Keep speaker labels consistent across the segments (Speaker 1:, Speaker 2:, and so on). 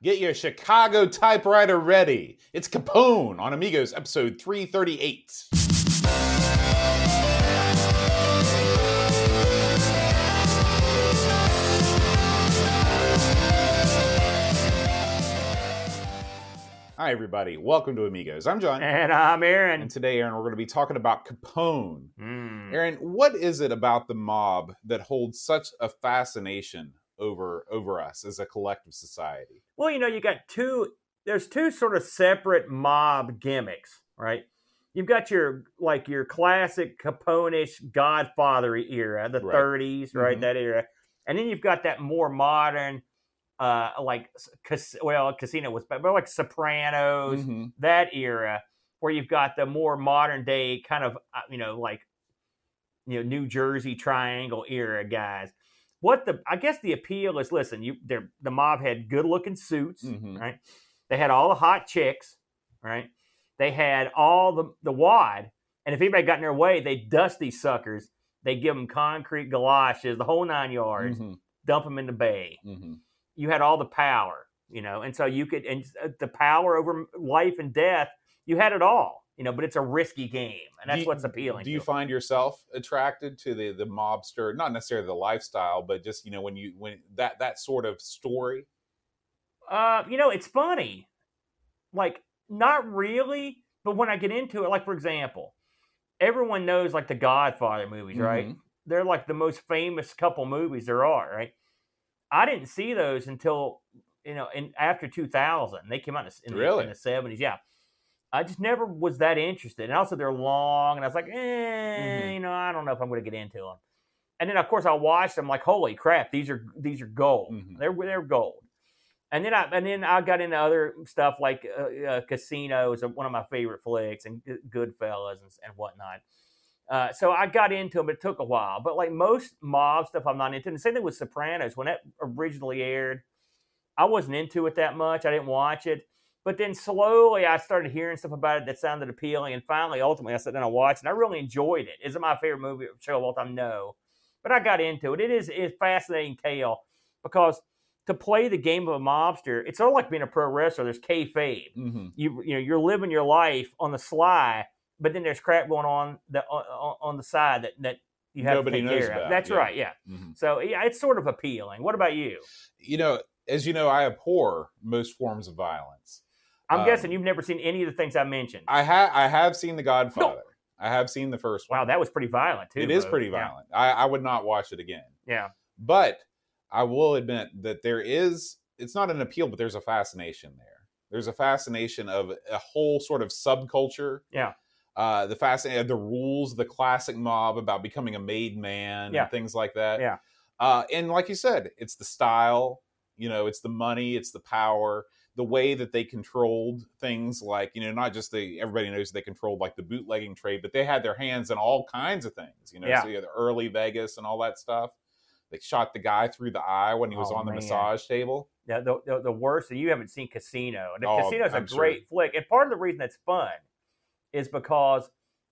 Speaker 1: Get your Chicago typewriter ready. It's Capone on Amigos, episode 338. Hi, everybody. Welcome to Amigos. I'm John.
Speaker 2: And I'm Aaron.
Speaker 1: And today, Aaron, we're going to be talking about Capone.
Speaker 2: Mm.
Speaker 1: Aaron, what is it about the mob that holds such a fascination over over us as a collective society?
Speaker 2: Well, you know, you got two. There's two sort of separate mob gimmicks, right? You've got your like your classic Capone-ish Godfather era, the
Speaker 1: Right.
Speaker 2: 30s, right?
Speaker 1: Mhm.
Speaker 2: That era, and then you've got that more modern, uh, like cas- well, Casino was, but like Sopranos,
Speaker 1: Mhm.
Speaker 2: that era, where you've got the more modern day kind of, uh, you know, like you know New Jersey Triangle era guys. What the I guess the appeal is listen, you the mob had good looking suits,
Speaker 1: Mhm.
Speaker 2: right? They had all the hot chicks, right? They had all the the wad, and if anybody got in their way, they dust these suckers. They give them concrete galoshes, the whole nine yards,
Speaker 1: Mhm.
Speaker 2: dump them in the bay.
Speaker 1: Mhm.
Speaker 2: You had all the power, you know, and so you could and uh, the power over life and death. You had it all, you know, but it's a risky game, and that's
Speaker 1: you-
Speaker 2: what's appealing.
Speaker 1: Do you find yourself attracted to the the mobster? Not necessarily the lifestyle, but just you know when you when that that sort of story.
Speaker 2: Uh, you know, it's funny. Like, not really, but when I get into it, like for example, everyone knows like the Godfather movies, right?
Speaker 1: Mhm.
Speaker 2: They're like the most famous couple movies there are, right? I didn't see those until you know, in after 2000. They came out in, the- in,
Speaker 1: Really?
Speaker 2: in the 70s. Yeah, I just never was that interested, and also they're long, and I was like, eh,
Speaker 1: Mhm.
Speaker 2: you know, I don't know if I'm going to get into them. And then of course I watched them, like, holy crap, these are these are gold.
Speaker 1: Mhm.
Speaker 2: They're they're gold. And then I and then I got into other stuff like uh, uh, Casino is one of my favorite flicks, and Goodfellas and, and whatnot. Uh, so I got into them. It took a while, but like most mob stuff, I'm not into. And the same thing with Sopranos. When that originally aired, I wasn't into it that much. I didn't watch it. But then slowly I started hearing stuff about it that sounded appealing. And finally, ultimately, I sat down and watched it. And I really enjoyed it. Is it my favorite movie show of all time? No. But I got into it. It is a fascinating tale because to play the game of a mobster, it's sort of like being a pro wrestler. There's kayfabe.
Speaker 1: Mhm.
Speaker 2: You you know you're living your life on the sly, but then there's crap going on the on, on the side that that you have
Speaker 1: Nobody
Speaker 2: to take
Speaker 1: knows
Speaker 2: care of.
Speaker 1: about,
Speaker 2: That's
Speaker 1: yeah.
Speaker 2: right. Yeah.
Speaker 1: Mhm.
Speaker 2: So yeah, it's sort of appealing. What about you?
Speaker 1: You know, as you know, I abhor most forms of violence.
Speaker 2: I'm
Speaker 1: Um,
Speaker 2: guessing you've never seen any of the things I mentioned.
Speaker 1: I have I have seen The Godfather. I have seen the first one.
Speaker 2: wow, that was pretty violent too.
Speaker 1: it is
Speaker 2: bro.
Speaker 1: pretty
Speaker 2: Yeah.
Speaker 1: violent. I, I would not watch it again.
Speaker 2: Yeah.
Speaker 1: But I will admit that there is it's not an appeal, but there's a fascination there. There's a fascination of a whole sort of subculture.
Speaker 2: Yeah.
Speaker 1: Uh, the fascinating the rules, the classic mob about becoming a made man
Speaker 2: Yeah.
Speaker 1: and things like that.
Speaker 2: Yeah.
Speaker 1: Uh, and like you said, it's the style, you know, it's the money, it's the power, the way that they controlled things like, you know, not just the everybody knows they controlled like the bootlegging trade, but they had their hands in all kinds of things, you know,
Speaker 2: Yeah.
Speaker 1: so you had the early Vegas and all that stuff. They shot the guy through the eye when he was
Speaker 2: Oh,
Speaker 1: on the
Speaker 2: man.
Speaker 1: massage table.
Speaker 2: Yeah, the, the, the worst, and you haven't seen Casino. And
Speaker 1: Oh,
Speaker 2: Casino's a
Speaker 1: I'm sure.
Speaker 2: great flick. And part of the reason it's fun is because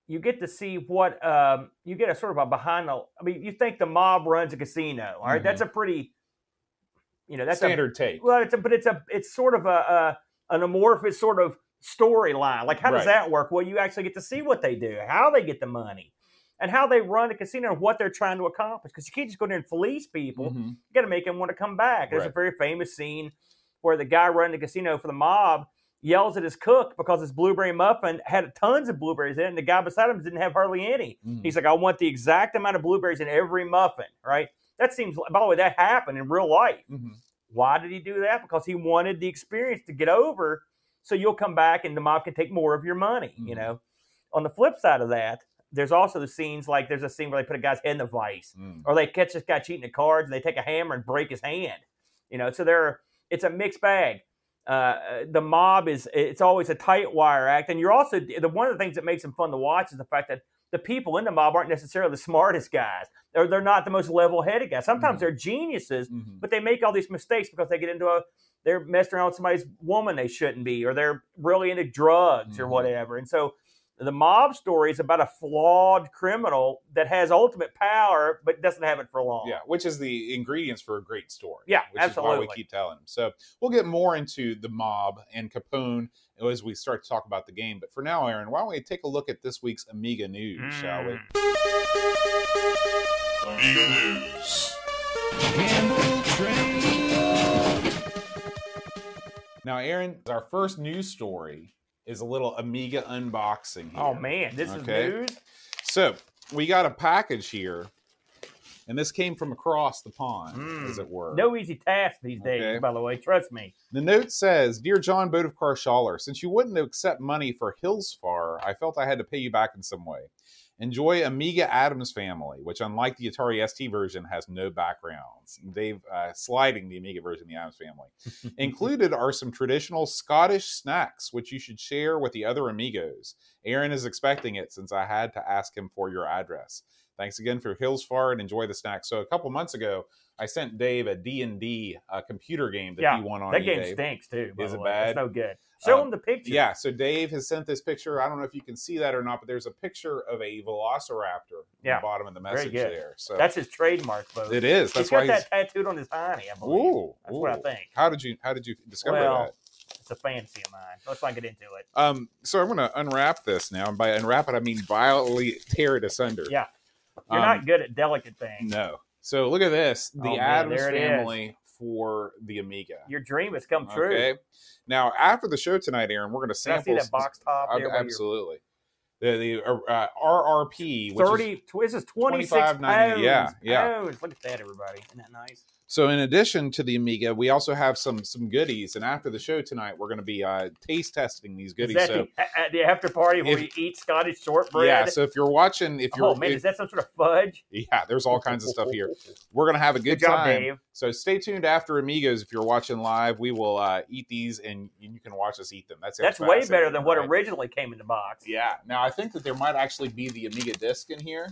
Speaker 2: you get to see what um, you get a sort of a behind the. I mean, you think the mob runs a casino, all right?
Speaker 1: Mhm.
Speaker 2: That's a pretty, you know, that's
Speaker 1: Standard take.
Speaker 2: well, it's a but it's a it's sort of a, a an amorphous sort of storyline. Like, how does
Speaker 1: Right.
Speaker 2: that work? Well, you actually get to see what they do, how they get the money, and how they run a casino, and what they're trying to accomplish. Because you can't just go there and fleece people
Speaker 1: Mhm.
Speaker 2: you got to make them want to come back. There's a very famous scene where the guy running the casino for the mob yells at his cook because his blueberry muffin had tons of blueberries in it, and the guy beside him didn't have hardly any.
Speaker 1: Mhm.
Speaker 2: He's like, I want the exact amount of blueberries in every muffin, right? That seems, by the way, that happened in real life.
Speaker 1: Mhm.
Speaker 2: Why did he do that? Because he wanted the experience to get over so you'll come back and the mob can take more of your money, you
Speaker 1: Mhm.
Speaker 2: know? On the flip side of that, there's also the scenes like there's a scene where they put a guy's head in the vice
Speaker 1: Mm.
Speaker 2: or they catch this guy cheating at cards and they take a hammer and break his hand. You know, so there it's a mixed bag. Uh, the mob is it's always a tight wire act, and you're also the one of the things that makes them fun to watch is the fact that the people in the mob aren't necessarily the smartest guys. They're they're not the most level headed guys. Sometimes
Speaker 1: Mhm.
Speaker 2: they're geniuses,
Speaker 1: Mhm.
Speaker 2: but they make all these mistakes because they get into a they're messing around with somebody's woman they shouldn't be, or they're really into drugs or
Speaker 1: Mhm.
Speaker 2: whatever. And so The mob story is about a flawed criminal that has ultimate power but doesn't have it for long.
Speaker 1: Yeah, which is the ingredients for a great story.
Speaker 2: Yeah,
Speaker 1: which is why we keep telling them. So we'll get more into the mob and Capone as we start to talk about the game. But for now, Aaron, why don't we take a look at this week's Amiga news, shall we?
Speaker 2: Mm.
Speaker 3: Amiga News.
Speaker 1: Now, Aaron, our first news story is a little Amiga unboxing. Here.
Speaker 2: Oh man, this
Speaker 1: Okay.
Speaker 2: is news.
Speaker 1: So we got a package here, and this came from across the pond,
Speaker 2: Mm.
Speaker 1: as it were.
Speaker 2: No easy task these days,
Speaker 1: Okay.
Speaker 2: by the way. Trust me.
Speaker 1: The note says, Dear John Bodovkar Schaller, since you wouldn't accept money for Hillsfar, I felt I had to pay you back in some way. Enjoy Amiga Addams Family, which, unlike the Atari ST version, has no backgrounds. Dave uh, sliding the Amiga version, of the Addams Family. Included are some traditional Scottish snacks, which you should share with the other Amigos. Aaron is expecting it since I had to ask him for your address. Thanks again for Hillsfar and enjoy the snack. So a couple months ago, I sent Dave a D&D uh, computer game that
Speaker 2: Yeah,
Speaker 1: he won on
Speaker 2: That game stinks too.
Speaker 1: Is it
Speaker 2: way. It's
Speaker 1: bad?
Speaker 2: no good. Show
Speaker 1: Um,
Speaker 2: him the picture.
Speaker 1: Yeah, so Dave has sent this picture. I don't know if you can see that or not, but there's a picture of a Velociraptor at
Speaker 2: Yeah,
Speaker 1: the bottom of the message there. So
Speaker 2: That's his trademark, folks.
Speaker 1: it is.
Speaker 2: He's
Speaker 1: That's
Speaker 2: got
Speaker 1: why he's.
Speaker 2: that tattooed on his hiney, I believe.
Speaker 1: Ooh,
Speaker 2: That's what I think.
Speaker 1: How did you How did you discover
Speaker 2: Well,
Speaker 1: that?
Speaker 2: It's a fancy of mine. Let's not get into it.
Speaker 1: Um, so I'm going to unwrap this now, and by unwrap it, I mean violently tear it asunder.
Speaker 2: Yeah. You're
Speaker 1: Um,
Speaker 2: not good at delicate things.
Speaker 1: No. So look at this: the
Speaker 2: Oh, Addams it is.
Speaker 1: family for the Amiga.
Speaker 2: Your dream has come true.
Speaker 1: Okay. Now, after the show tonight, Aaron, we're going to
Speaker 2: Can I
Speaker 1: sample.
Speaker 2: see that box top
Speaker 1: Ab-
Speaker 2: there? you're-
Speaker 1: absolutely. The the uh, RRP, which
Speaker 2: 30, tw- this is 26
Speaker 1: $25.90,
Speaker 2: pounds.
Speaker 1: yeah, yeah.
Speaker 2: Pounds. Look at that, everybody. Isn't that nice?
Speaker 1: So, in addition to the Amiga, we also have some some goodies. And after the show tonight, we're going to be uh, taste testing these goodies. So,
Speaker 2: the, at- at the after party where
Speaker 1: if-
Speaker 2: you eat Scottish shortbread?
Speaker 1: yeah. So, if you're watching, if you're,
Speaker 2: oh, man,
Speaker 1: if-
Speaker 2: is that some sort of fudge?
Speaker 1: yeah, there's all kinds of stuff here. We're going to have a good,
Speaker 2: Good job,
Speaker 1: time.
Speaker 2: Dave.
Speaker 1: So, stay tuned after Amigos. If you're watching live, we will uh, eat these, and you can watch us eat them. That's
Speaker 2: That's way better than what
Speaker 1: right?
Speaker 2: originally came in the box.
Speaker 1: Yeah. Now I think that there might actually be the Amiga disc in here,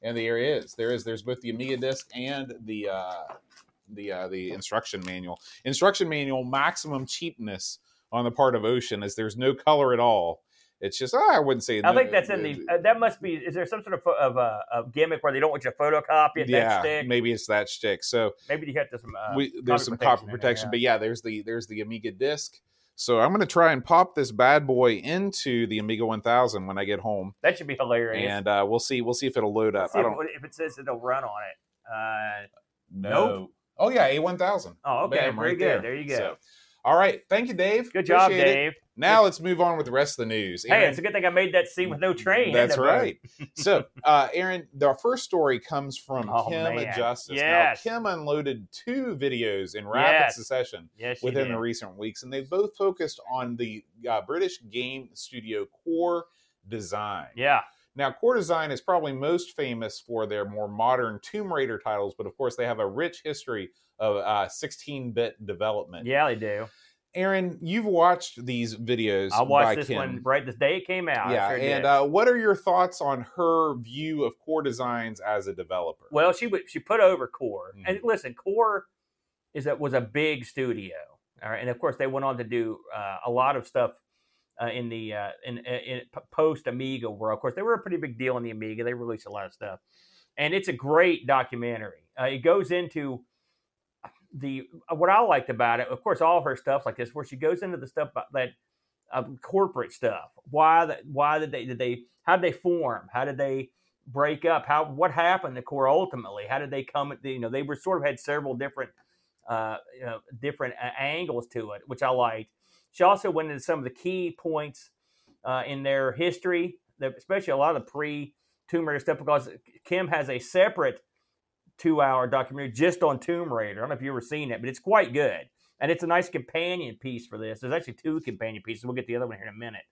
Speaker 1: and there is. There is. There's both the Amiga disc and the uh, the uh, the instruction manual. Instruction manual maximum cheapness on the part of Ocean, as there's no color at all. It's just oh, I wouldn't say.
Speaker 2: I
Speaker 1: no-
Speaker 2: think that's in the. Uh, that must be. Is there some sort of, of uh, a gimmick where they don't want you to photocopy it?
Speaker 1: yeah,
Speaker 2: that stick?
Speaker 1: maybe it's that stick. So
Speaker 2: Maybe you have to some. Uh,
Speaker 1: we, there's some copper
Speaker 2: in there,
Speaker 1: protection,
Speaker 2: yeah.
Speaker 1: but yeah, there's the there's the Amiga disc. So I'm going to try and pop this bad boy into the Amiga 1000 when I get home,
Speaker 2: that should be hilarious.
Speaker 1: and uh, we'll see we'll see if it'll load up.
Speaker 2: If, if it says it'll run on it. Uh,
Speaker 1: No.
Speaker 2: Nope.
Speaker 1: Oh yeah, A one thousand.
Speaker 2: oh, okay,
Speaker 1: Bam,
Speaker 2: very
Speaker 1: right
Speaker 2: good.
Speaker 1: there.
Speaker 2: There, you go.
Speaker 1: So, all right, thank you, Dave.
Speaker 2: good job,
Speaker 1: Appreciate it.
Speaker 2: Dave.
Speaker 1: Now let's move on with the rest of the news.
Speaker 2: Hey, it's a good thing I made that scene with no train.
Speaker 1: That's
Speaker 2: it,
Speaker 1: right. so, uh, Aaron, the first story comes from
Speaker 2: Oh,
Speaker 1: Kim
Speaker 2: man.
Speaker 1: Justice.
Speaker 2: Yes.
Speaker 1: Now, Kim unloaded two videos in rapid
Speaker 2: Yes.
Speaker 1: succession
Speaker 2: Yes,
Speaker 1: within
Speaker 2: did.
Speaker 1: the recent weeks, and they both focused on the uh, British game studio Core Design.
Speaker 2: Yeah,
Speaker 1: Now, Core Design is probably most famous for their more modern Tomb Raider titles, but of course, they have a rich history of uh, 16-bit development.
Speaker 2: yeah, they do.
Speaker 1: Aaron, you've watched these videos.
Speaker 2: I watched this
Speaker 1: Kim.
Speaker 2: one right the day it came out.
Speaker 1: Yeah,
Speaker 2: sure
Speaker 1: and uh, what are your thoughts on her view of Core Designs as a developer?
Speaker 2: Well, she she put over Core,
Speaker 1: Mhm.
Speaker 2: and listen, Core is that was a big studio, all right, and of course they went on to do uh, a lot of stuff uh, in the uh, in, in post Amiga world. Of course, they were a pretty big deal in the Amiga. They released a lot of stuff, and it's a great documentary. Uh, it goes into the what I liked about it. Of course, all her stuff like this, where she goes into the stuff that um, corporate stuff. Why that? Why did they? Did they? How did they form? How did they? break up how what happened to core ultimately how did they come you know they were sort of had several different uh you know different uh, angles to it which i liked she also went into some of the key points uh, in their history especially a lot of the pre tomb raider stuff because kim has a separate two hour documentary just on tomb raider. I don't know if you've ever seen it but it's quite good. And it's a nice companion piece for this. There's actually two companion pieces. We'll get the other one here in a minute.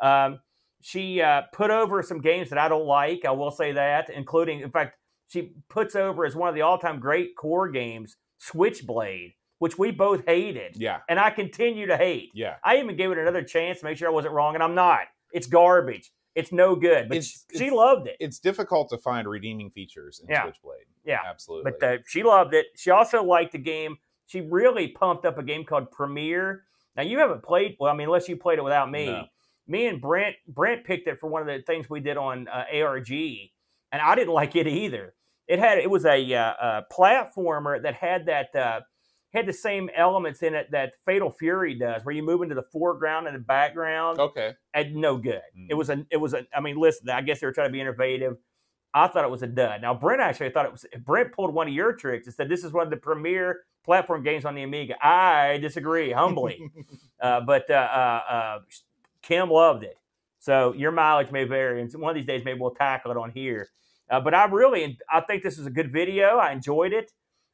Speaker 2: Um, she uh, put over some games that I don't like. I will say that, including, in fact, she puts over as one of the all-time great core games, Switchblade, which we both hated,
Speaker 1: Yeah,
Speaker 2: and I continue to hate.
Speaker 1: yeah.
Speaker 2: I even gave it another chance to make sure I wasn't wrong, and I'm not. It's garbage. It's no good. But
Speaker 1: It's-
Speaker 2: she
Speaker 1: it's-
Speaker 2: loved it.
Speaker 1: It's difficult to find redeeming features in
Speaker 2: Yeah.
Speaker 1: Switchblade.
Speaker 2: Yeah.
Speaker 1: absolutely.
Speaker 2: But uh, she loved it. She also liked the game. She really pumped up a game called Premiere. Now you haven't played. Well, I mean, unless you played it without me.
Speaker 1: No.
Speaker 2: me and Brent Brent picked it for one of the things we did on uh, ARG, and I didn't like it either. It had it was a, uh, a platformer that had that uh, had the same elements in it that Fatal Fury does, where you move into the foreground and the background.
Speaker 1: Okay.
Speaker 2: And no good.
Speaker 1: Mm.
Speaker 2: It was a it was a. I mean, listen, I guess they were trying to be innovative. I thought it was a dud. Now Brent actually thought it was. Brent pulled one of your tricks and said this is one of the premier platform games on the Amiga. I disagree humbly, uh, but uh, uh, uh, Kim loved it. So your mileage may vary, and one of these days maybe we'll tackle it on here. Uh, but I really, I think this is a good video. I enjoyed it,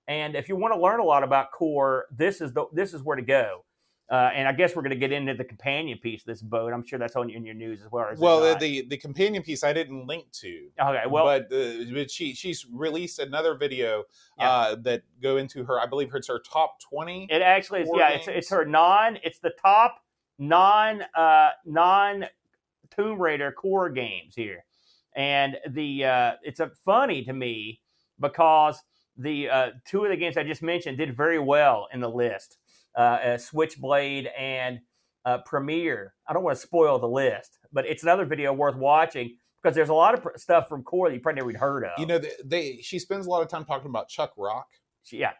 Speaker 2: and if you want to learn a lot about Core, this is the this is where to go. Uh, and I guess we're going to get into the companion piece of this boat. I'm sure that's on in your news as well.
Speaker 1: Well, the, the companion piece I didn't link to.
Speaker 2: okay, well,
Speaker 1: but uh, but she she's released another video
Speaker 2: Yeah.
Speaker 1: uh, that go into her. I believe it's her top twenty.
Speaker 2: It actually is. Yeah, it's
Speaker 1: games.
Speaker 2: it's her non. It's the top non uh non Tomb Raider core games here, and the uh it's a funny to me because the uh two of the games I just mentioned did very well in the list. Uh, uh Switchblade and uh, Premiere. I don't want to spoil the list, but it's another video worth watching because there's a lot of pr- stuff from core that you probably never heard of.
Speaker 1: You know, they, they she spends a lot of time talking about Chuck Rock.
Speaker 2: yeah,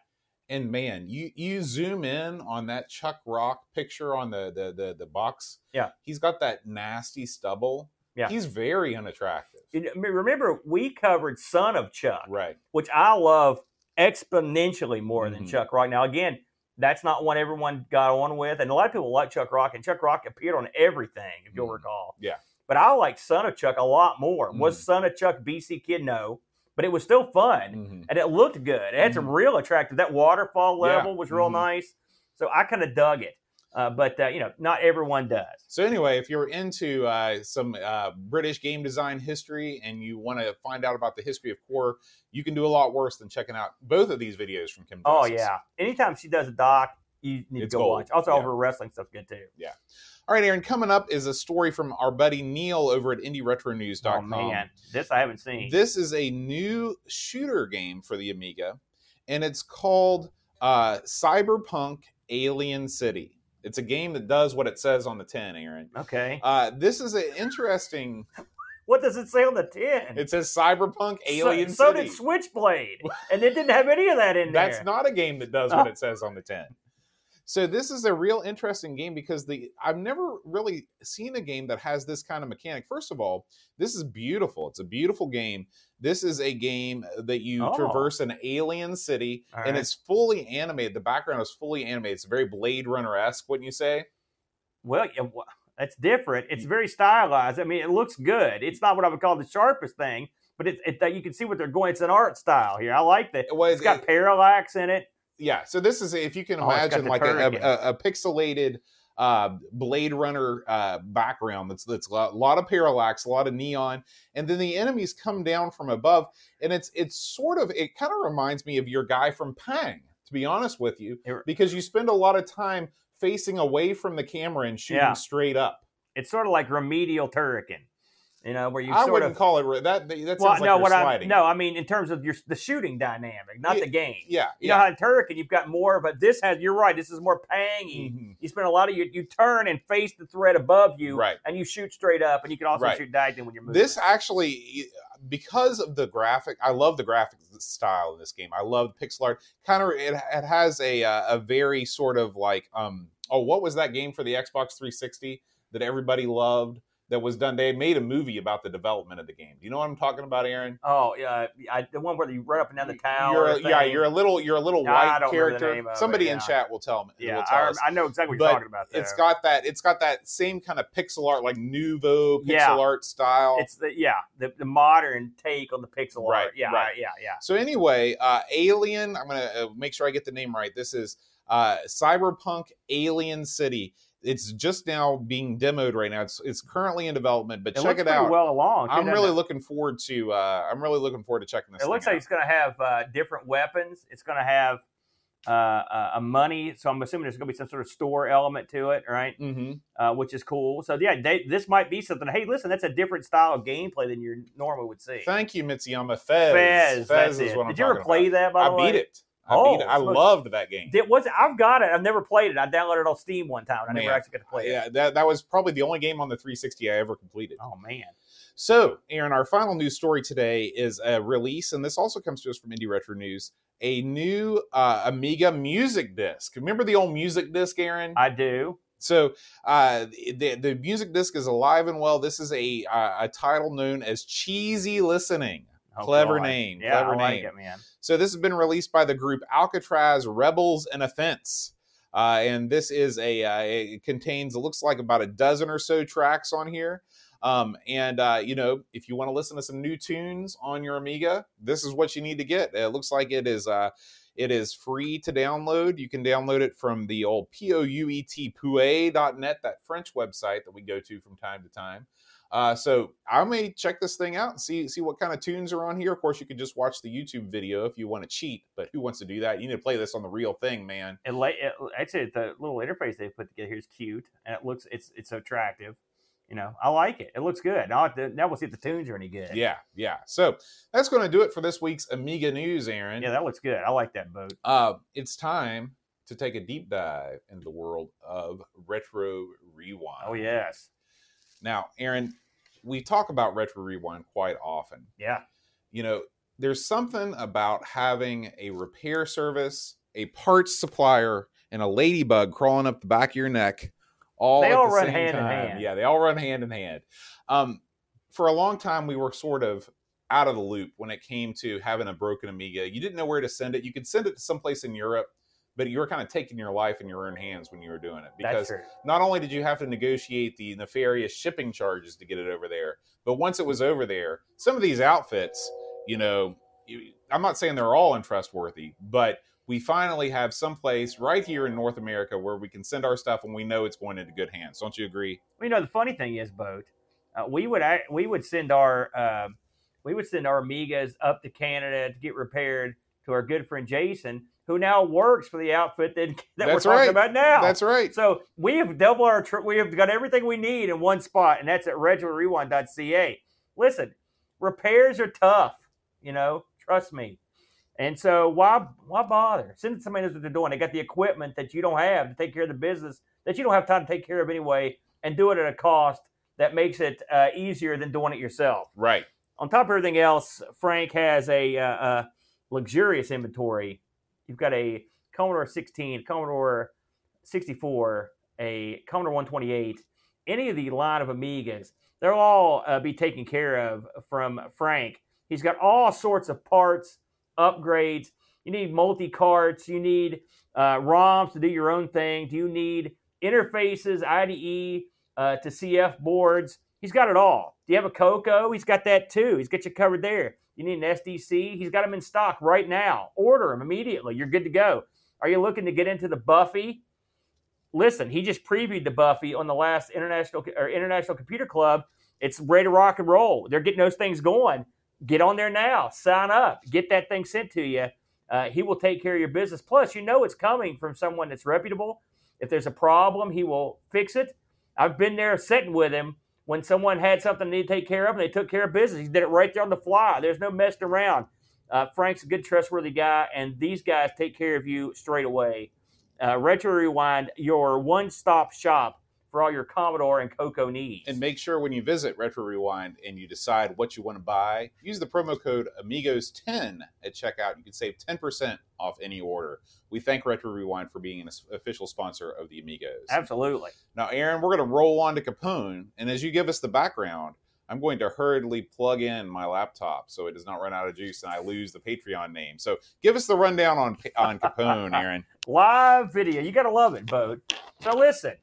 Speaker 1: And man, you you zoom in on that Chuck Rock picture on the the the, the box.
Speaker 2: Yeah.
Speaker 1: he's got that nasty stubble.
Speaker 2: Yeah.
Speaker 1: he's very unattractive.
Speaker 2: You know, I mean, remember we covered Son of Chuck.
Speaker 1: Right.
Speaker 2: which I love exponentially more than
Speaker 1: Mhm.
Speaker 2: Chuck Rock. Now, again, that's not one everyone got on with, and a lot of people like Chuck Rock, and Chuck Rock appeared on everything, if you'll
Speaker 1: Mhm.
Speaker 2: recall.
Speaker 1: Yeah.
Speaker 2: But I like Son of Chuck a lot more. Was
Speaker 1: Mhm.
Speaker 2: Son of Chuck BC Kid? No, but it was still fun,
Speaker 1: Mhm.
Speaker 2: and it looked good. It had some real attractive. That waterfall
Speaker 1: Yeah.
Speaker 2: level was real
Speaker 1: Mhm.
Speaker 2: nice, so I kind of dug it. Uh, but uh, you know, not everyone does.
Speaker 1: So anyway, if you're into uh, some uh, British game design history and you want to find out about the history of Core, you can do a lot worse than checking out both of these videos from Kim.
Speaker 2: Oh
Speaker 1: Justice.
Speaker 2: yeah, anytime she does a doc, you need
Speaker 1: It's
Speaker 2: to go
Speaker 1: gold.
Speaker 2: watch. Also, all her wrestling stuff's good too. Yeah.
Speaker 1: All right, Aaron. Coming up is a story from our buddy Neil over at
Speaker 2: Oh
Speaker 1: IndieRetroNews.com.
Speaker 2: man, this I haven't seen.
Speaker 1: This is a new shooter game for the Amiga, and it's called uh, Cyberpunk Alien City. It's a game that does what it says on the tin, Aaron.
Speaker 2: okay.
Speaker 1: Uh, this is an interesting.
Speaker 2: What does it say on the tin?
Speaker 1: It says Cyberpunk Alien
Speaker 2: so, so
Speaker 1: City.
Speaker 2: did Switchblade, and it didn't have any of that in there.
Speaker 1: That's not a game that does what it says on the tin. So this is a real interesting game because the I've never really seen a game that has this kind of mechanic. First of all, this is beautiful. It's a beautiful game. This is a game that you
Speaker 2: Oh.
Speaker 1: traverse an alien city
Speaker 2: All
Speaker 1: and
Speaker 2: right.
Speaker 1: it's fully animated. The background is fully animated. It's very Blade Runner esque, wouldn't you say?
Speaker 2: well, yeah, that's different. It's very stylized. I mean, it looks good. It's not what I would call the sharpest thing, but it's it, that you can see what they're going. It's an art style here. I like that.
Speaker 1: Well,
Speaker 2: It's got parallax in it.
Speaker 1: Yeah. So this is if you can
Speaker 2: Oh,
Speaker 1: imagine like a, a, a pixelated uh, Blade Runner uh, background. That's that's a lot, lot of parallax, a lot of neon, and then the enemies come down from above, and it's it's sort of it kind of reminds me of your guy from Pang, to be honest with you, because you spend a lot of time facing away from the camera and shooting
Speaker 2: Yeah.
Speaker 1: straight up.
Speaker 2: It's sort of like remedial turrican, you know, where you
Speaker 1: I wouldn't
Speaker 2: of.
Speaker 1: call it that. That sounds
Speaker 2: well,
Speaker 1: like
Speaker 2: no,
Speaker 1: you're
Speaker 2: what I
Speaker 1: sliding.
Speaker 2: no, I mean in terms of your the shooting dynamic, not
Speaker 1: Yeah,
Speaker 2: the game.
Speaker 1: Yeah,
Speaker 2: You
Speaker 1: yeah.
Speaker 2: know how in Turrican you've got more, but this has. You're right. This is more pangy.
Speaker 1: Mhm.
Speaker 2: You spend a lot of you. You turn and face the threat above you,
Speaker 1: Right.
Speaker 2: and you shoot straight up, and you can also
Speaker 1: Right.
Speaker 2: shoot diagonally when you're moving.
Speaker 1: This actually, because of the graphic, I love the graphic style in this game. I love pixel art. Kind of, it, it has a uh, a very sort of like, um, oh, what was that game for the Xbox 360 that everybody loved? That was done. They made a movie about the development of the game. Do you know what I'm talking about, Aaron?
Speaker 2: oh yeah, I, the one where you run up and down the tower.
Speaker 1: You're a, yeah, you're a little, you're a little
Speaker 2: I
Speaker 1: white
Speaker 2: don't remember the
Speaker 1: character.
Speaker 2: of it,
Speaker 1: Somebody in chat will tell me.
Speaker 2: Yeah,
Speaker 1: tell
Speaker 2: I. I know exactly what
Speaker 1: But
Speaker 2: you're talking about. There.
Speaker 1: It's got that. It's got that same kind of pixel art, like nouveau pixel
Speaker 2: Yeah.
Speaker 1: art style.
Speaker 2: It's the yeah the, the modern take on the pixel
Speaker 1: Right,
Speaker 2: art. Yeah,
Speaker 1: right.
Speaker 2: yeah, yeah.
Speaker 1: So anyway, uh, Alien. I'm gonna uh, make sure I get the name right. This is uh, Cyberpunk Alien City. It's just now being demoed right now. It's it's currently in development, but
Speaker 2: It
Speaker 1: check it out.
Speaker 2: well along.
Speaker 1: I'm really
Speaker 2: it?
Speaker 1: looking forward to. Uh, I'm really looking forward to checking this.
Speaker 2: It looks like it's going to have uh, different weapons. It's going to have uh, a money. So I'm assuming there's going to be some sort of store element to it, right?
Speaker 1: out. hmm
Speaker 2: Uh, which is cool. So yeah, they, this might be something. Hey, listen, that's a different style of gameplay than you normally would see.
Speaker 1: Thank you, Mitsuyama. Fez.
Speaker 2: Fez, that's
Speaker 1: is
Speaker 2: it.
Speaker 1: what I'm
Speaker 2: Did you ever play
Speaker 1: about.
Speaker 2: that? By
Speaker 1: I
Speaker 2: the way,
Speaker 1: beat it. I,
Speaker 2: Oh,
Speaker 1: it. I loved that game.
Speaker 2: Did, was I've got it. I've never played it. I downloaded it on Steam one time. I never actually got to play it.
Speaker 1: yeah, that, that was probably the only game on the 360 I ever completed.
Speaker 2: Oh man.
Speaker 1: So, Aaron, our final news story today is a release, and this also comes to us from Indie Retro News. A new uh, Amiga music disc. Remember the old music disc, Aaron?
Speaker 2: I do.
Speaker 1: So uh, the the music disc is alive and well. This is a uh, a title known as Cheesy Listening.
Speaker 2: Oh,
Speaker 1: Clever
Speaker 2: God.
Speaker 1: name,
Speaker 2: Yeah,
Speaker 1: clever
Speaker 2: I like
Speaker 1: name.
Speaker 2: it, man.
Speaker 1: So this has been released by the group Alcatraz Rebels and Offense. Uh, and this is a uh, it contains it looks like about a dozen or so tracks on here. Um, and uh, you know, if you want to listen to some new tunes on your Amiga, this is what you need to get. It looks like it is uh, it is free to download. You can download it from the old p o u e t pouet.net, that French website that we go to from time to time. Uh, so I may check this thing out and see see what kind of tunes are on here. Of course, you could just watch the YouTube video if you want to cheat, but who wants to do that? You need to play this on the real thing, man.
Speaker 2: It, la- it actually the little interface they put together here is cute, and it looks it's it's attractive. You know, I like it. It looks good. Now, now we'll see if the tunes are any good.
Speaker 1: Yeah, yeah. So that's going to do it for this week's Amiga news, Aaron.
Speaker 2: yeah, that looks good. I like that boat.
Speaker 1: Uh, it's time to take a deep dive into the world of retro rewind.
Speaker 2: Oh yes,
Speaker 1: Now, Aaron, we talk about retro rewind quite often.
Speaker 2: yeah.
Speaker 1: you know, there's something about having a repair service, a parts supplier, and a ladybug crawling up the back of your neck. All
Speaker 2: They
Speaker 1: at
Speaker 2: all
Speaker 1: the
Speaker 2: run
Speaker 1: same
Speaker 2: hand in
Speaker 1: time.
Speaker 2: hand.
Speaker 1: Yeah, they all run hand in hand. Um, for a long time, we were sort of out of the loop when it came to having a broken Amiga. You didn't know where to send it. You could send it to someplace in Europe, but you were kind of taking your life in your own hands when you were doing it because not only did you have to negotiate the nefarious shipping charges to get it over there, but once it was over there, some of these outfits, you know, I'm not saying they're all untrustworthy, but we finally have some place right here in North America where we can send our stuff and we know it's going into good hands. Don't you agree?
Speaker 2: Well, you know, the funny thing is, boat. Uh, we would we would send our uh, we would send our Amigas up to Canada to get repaired to our good friend Jason, who now works for the outfit that that we're talking
Speaker 1: right.
Speaker 2: about now.
Speaker 1: That's right.
Speaker 2: So we have doubled our tr- we have got everything we need in one spot, and that's at retrorewind.ca. Listen, repairs are tough, you know, trust me. And so why why bother? Send somebody knows what they're doing. They got the equipment that you don't have to take care of the business that you don't have time to take care of anyway, and do it at a cost that makes it uh, easier than doing it yourself.
Speaker 1: Right.
Speaker 2: On top of everything else, Frank has a, uh, uh luxurious inventory. You've got a Commodore 16, Commodore 64, a Commodore 128, any of the line of Amigas. They'll all uh, be taken care of from Frank. He's got all sorts of parts, upgrades. You need multi carts. You need uh, ROMs to do your own thing. Do you need interfaces, IDE uh, to CF boards? He's got it all. Do you have a Coco? He's got that too. He's got you covered there. You need an SDC? He's got them in stock right now. Order them immediately. You're good to go. Are you looking to get into the Buffee? Listen, he just previewed the Buffee on the last international or International Computer Club. It's ready to rock and roll. They're getting those things going. Get on there now. Sign up. Get that thing sent to you. Uh, he will take care of your business. Plus, you know it's coming from someone that's reputable. If there's a problem, he will fix it. I've been there sitting with him when someone had something they need to take care of and they took care of business. He did it right there on the fly. There's no messing around. Uh, Frank's a good, trustworthy guy, and these guys take care of you straight away. Uh, Retro Rewind, your one stop shop for all your Commodore and Coco needs.
Speaker 1: And make sure when you visit Retro Rewind and you decide what you want to buy, use the promo code Amigos10 at checkout. You can save 10% off any order. We thank Retro Rewind for being an official sponsor of the Amigos.
Speaker 2: Absolutely.
Speaker 1: Now, Aaron, we're going to roll on to Capone. And as you give us the background, I'm going to hurriedly plug in my laptop so it does not run out of juice and I lose the Patreon name. So give us the rundown on, on Capone, Aaron.
Speaker 2: Live video. You got to love it, Boat. So listen,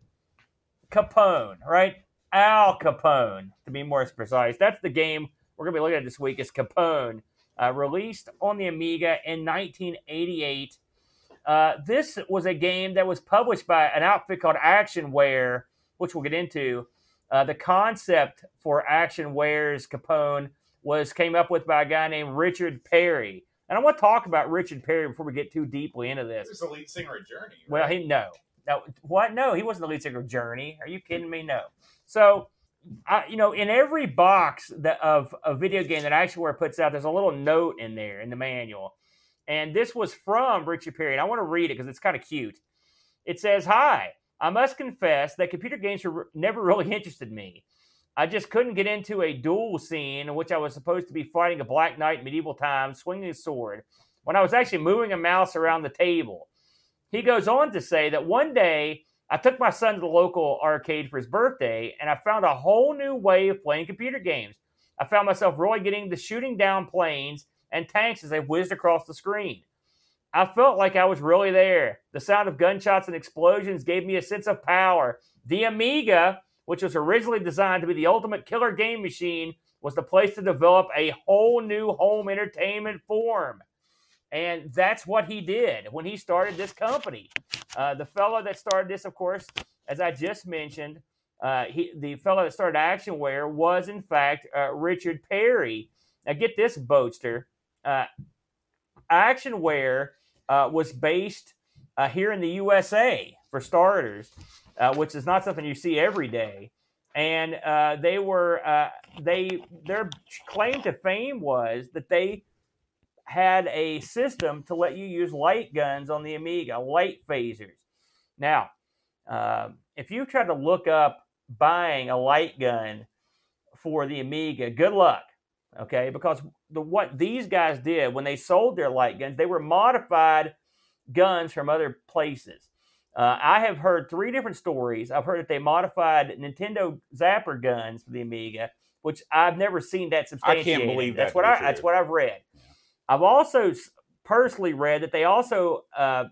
Speaker 2: Capone, right? Al Capone, to be more precise. That's the game we're going to be looking at this week is Capone, uh, released on the Amiga in 1988. Uh, this was a game that was published by an outfit called Actionware, which we'll get into. Uh, the concept for Actionware's Capone was came up with by a guy named Richard Perry. And I want to talk about Richard Perry before we get too deeply into this.
Speaker 1: Is the lead singer of Journey.
Speaker 2: Well, he no, no, what? No, he wasn't the lead singer of Journey. Are you kidding me? No. So, I, you know, in every box that of a video game that Actionware puts out, there's a little note in there in the manual, And this was from Richard Perry. And I want to read it because it's kind of cute. It says, Hi, I must confess that computer games never really interested me. I just couldn't get into a duel scene in which I was supposed to be fighting a black knight in medieval times, swinging a sword, when I was actually moving a mouse around the table. He goes on to say that one day I took my son to the local arcade for his birthday, and I found a whole new way of playing computer games. I found myself really getting the shooting down planes and tanks as they whizzed across the screen. I felt like I was really there. The sound of gunshots and explosions gave me a sense of power. The Amiga, which was originally designed to be the ultimate killer game machine, was the place to develop a whole new home entertainment form. And that's what he did when he started this company. Uh, the fellow that started this, of course, as I just mentioned, uh, he, the fellow that started Actionware was, in fact, uh, Richard Perry. Now, get this, Boatster. Uh, Actionware uh, was based uh, here in the USA, for starters, which is not something you see every day. And they were, they their claim to fame was that they had a system to let you use light guns on the Amiga, light phasers. Now, uh, if you try to look up buying a light gun for the Amiga, good luck. Okay, because the what these guys did when they sold their light guns, they were modified guns from other places. Uh, I have heard three different stories. I've heard that they modified Nintendo Zapper guns for the Amiga, which I've never seen that substantiated.
Speaker 1: I can't believe
Speaker 2: that. That's what
Speaker 1: I.
Speaker 2: True. That's what I've read. I've also personally read that they also uh,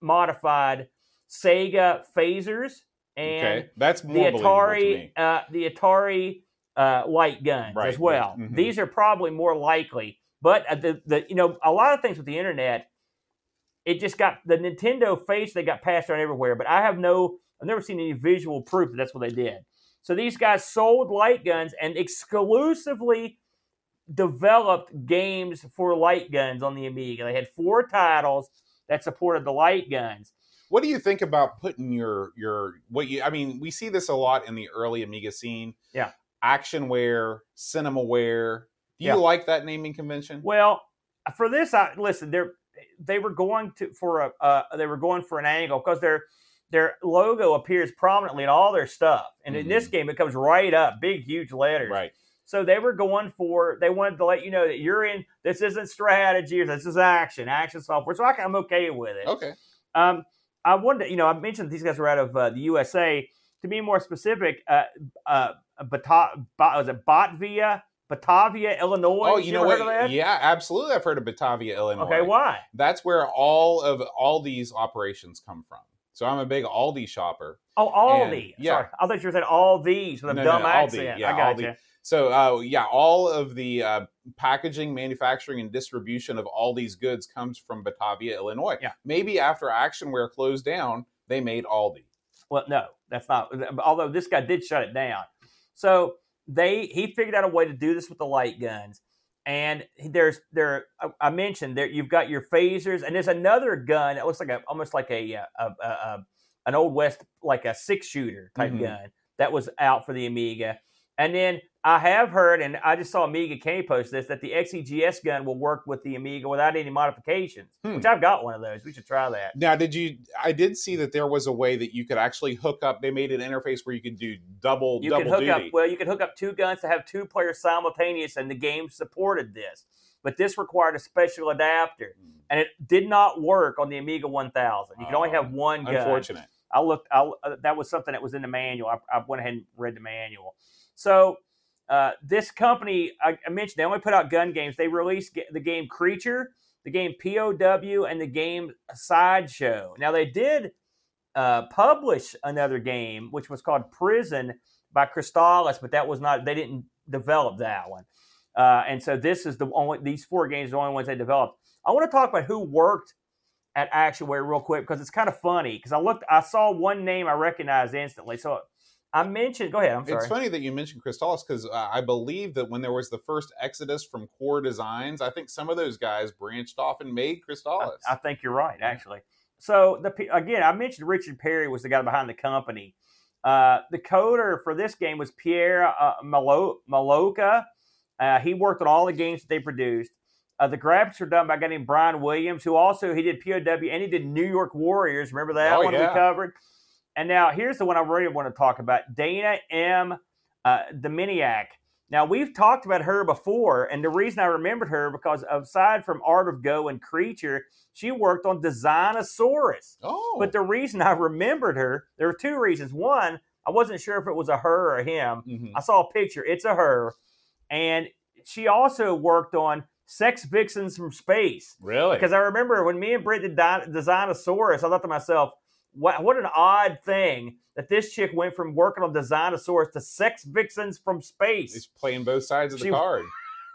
Speaker 2: modified Sega phasers and
Speaker 1: okay. that's
Speaker 2: the Atari uh, the Atari uh, light guns
Speaker 1: right.
Speaker 2: as well.
Speaker 1: Mm-hmm.
Speaker 2: These are probably more likely, but uh, the the you know a lot of things with the internet, it just got the Nintendo face they got passed around everywhere. But I have no, I've never seen any visual proof that that's what they did. So these guys sold light guns and exclusively developed games for light guns on the Amiga. They had four titles that supported the light guns.
Speaker 1: What do you think about putting your your what you? I mean, we see this a lot in the early Amiga scene.
Speaker 2: Yeah,
Speaker 1: Actionware, Cinemaware. Do you
Speaker 2: Yeah.
Speaker 1: like that naming convention?
Speaker 2: Well, for this, I listen. They're they were going to for a uh, they were going for an angle because their their logo appears prominently in all their stuff, and in this game it comes right up, big huge letters.
Speaker 1: Right.
Speaker 2: So they were going for they wanted to let you know that you're in. This isn't strategy or this is action, action software. So I, I'm okay with it.
Speaker 1: Okay.
Speaker 2: Um, I wanted, you know, I mentioned these guys were out of uh, the USA. To be more specific, uh, uh, Bata, Ba- was it Botvia, Batavia, Illinois?
Speaker 1: Oh, you know what?
Speaker 2: heard of that?
Speaker 1: Yeah, absolutely. I've heard of Batavia, Illinois.
Speaker 2: Okay, why?
Speaker 1: That's where all of all these operations come from. So I'm a big Aldi shopper.
Speaker 2: Oh, Aldi.
Speaker 1: And- yeah.
Speaker 2: Sorry, I thought you were saying all these with a
Speaker 1: No,
Speaker 2: dumb
Speaker 1: no, Aldi.
Speaker 2: accent.
Speaker 1: Yeah,
Speaker 2: I got
Speaker 1: Aldi.
Speaker 2: you.
Speaker 1: So uh, yeah, all of the uh, packaging, manufacturing, and distribution of all these goods comes from Batavia, Illinois.
Speaker 2: Yeah.
Speaker 1: Maybe after Actionware closed down, they made Aldi.
Speaker 2: Well, no, that's not. Although this guy did shut it down, so they he figured out a way to do this with the light guns. And there's there I- mentioned there you've got your phasers, and there's another gun that looks like a almost like a, uh, a, a, a an old west like a six shooter type
Speaker 1: Mhm.
Speaker 2: gun that was out for the Amiga. And then I have heard, and I just saw Amiga K post this, that the XEGS gun will work with the Amiga without any modifications.
Speaker 1: Hmm.
Speaker 2: Which I've got one of those. We should try that.
Speaker 1: Now, did you? I did see that there was a way that you could actually hook up. They made an interface where you could do double
Speaker 2: You
Speaker 1: double
Speaker 2: can hook
Speaker 1: duty.
Speaker 2: up well, you can hook up two guns to have two players simultaneous, and the game supported this. But this required a special adapter, and it did not work on the Amiga 1000. You can only
Speaker 1: Oh,
Speaker 2: have one gun.
Speaker 1: Unfortunate.
Speaker 2: I looked. I, uh, that was something that was in the manual. I, I went ahead and read the manual. So uh, this company, I, I mentioned, they only put out gun games. They released the game Creature, the game POW, and the game Sideshow. Now they did uh, publish another game, which was called Prison by Chrysalis, but that was not. They didn't develop that one. Uh, and so this is the only. These four games are the only ones they developed. I want to talk about who worked at Actionware real quick because it's kind of funny because I looked, I saw one name I recognized instantly. So I mentioned. Go ahead. I'm sorry.
Speaker 1: It's funny that you mentioned Chrysalis because uh, I believe that when there was the first exodus from Core Designs, I think some of those guys branched off and made Chrysalis.
Speaker 2: I, I think you're right, actually. So the again, I mentioned Richard Perry was the guy behind the company. Uh, the coder for this game was Pierre uh, Malo- Maloka. Uh, he worked on all the games that they produced. Uh, the graphics were done by a guy named Brian Williams, who also he did POW and he did New York Warriors. Remember that
Speaker 1: Oh,
Speaker 2: one
Speaker 1: yeah.
Speaker 2: we covered? And now here's the one I really want to talk about: Dana M. Uh, Dominiak. Now we've talked about her before, and the reason I remembered her because aside from Art of Go and Creature, she worked on Designasaurus.
Speaker 1: Oh,
Speaker 2: But the reason I remembered her, there were two reasons. One, I wasn't sure if it was a her or a him.
Speaker 1: Mhm.
Speaker 2: I saw a picture. It's a her. And she also worked on Sex Vixens from Space.
Speaker 1: really?
Speaker 2: Because I remember when me and Britt did Di- Designasaurus, I thought to myself, what, what an odd thing that this chick went from working on Designasaurus to Sex Vixens from Space.
Speaker 1: He's playing both sides of the
Speaker 2: She-
Speaker 1: card.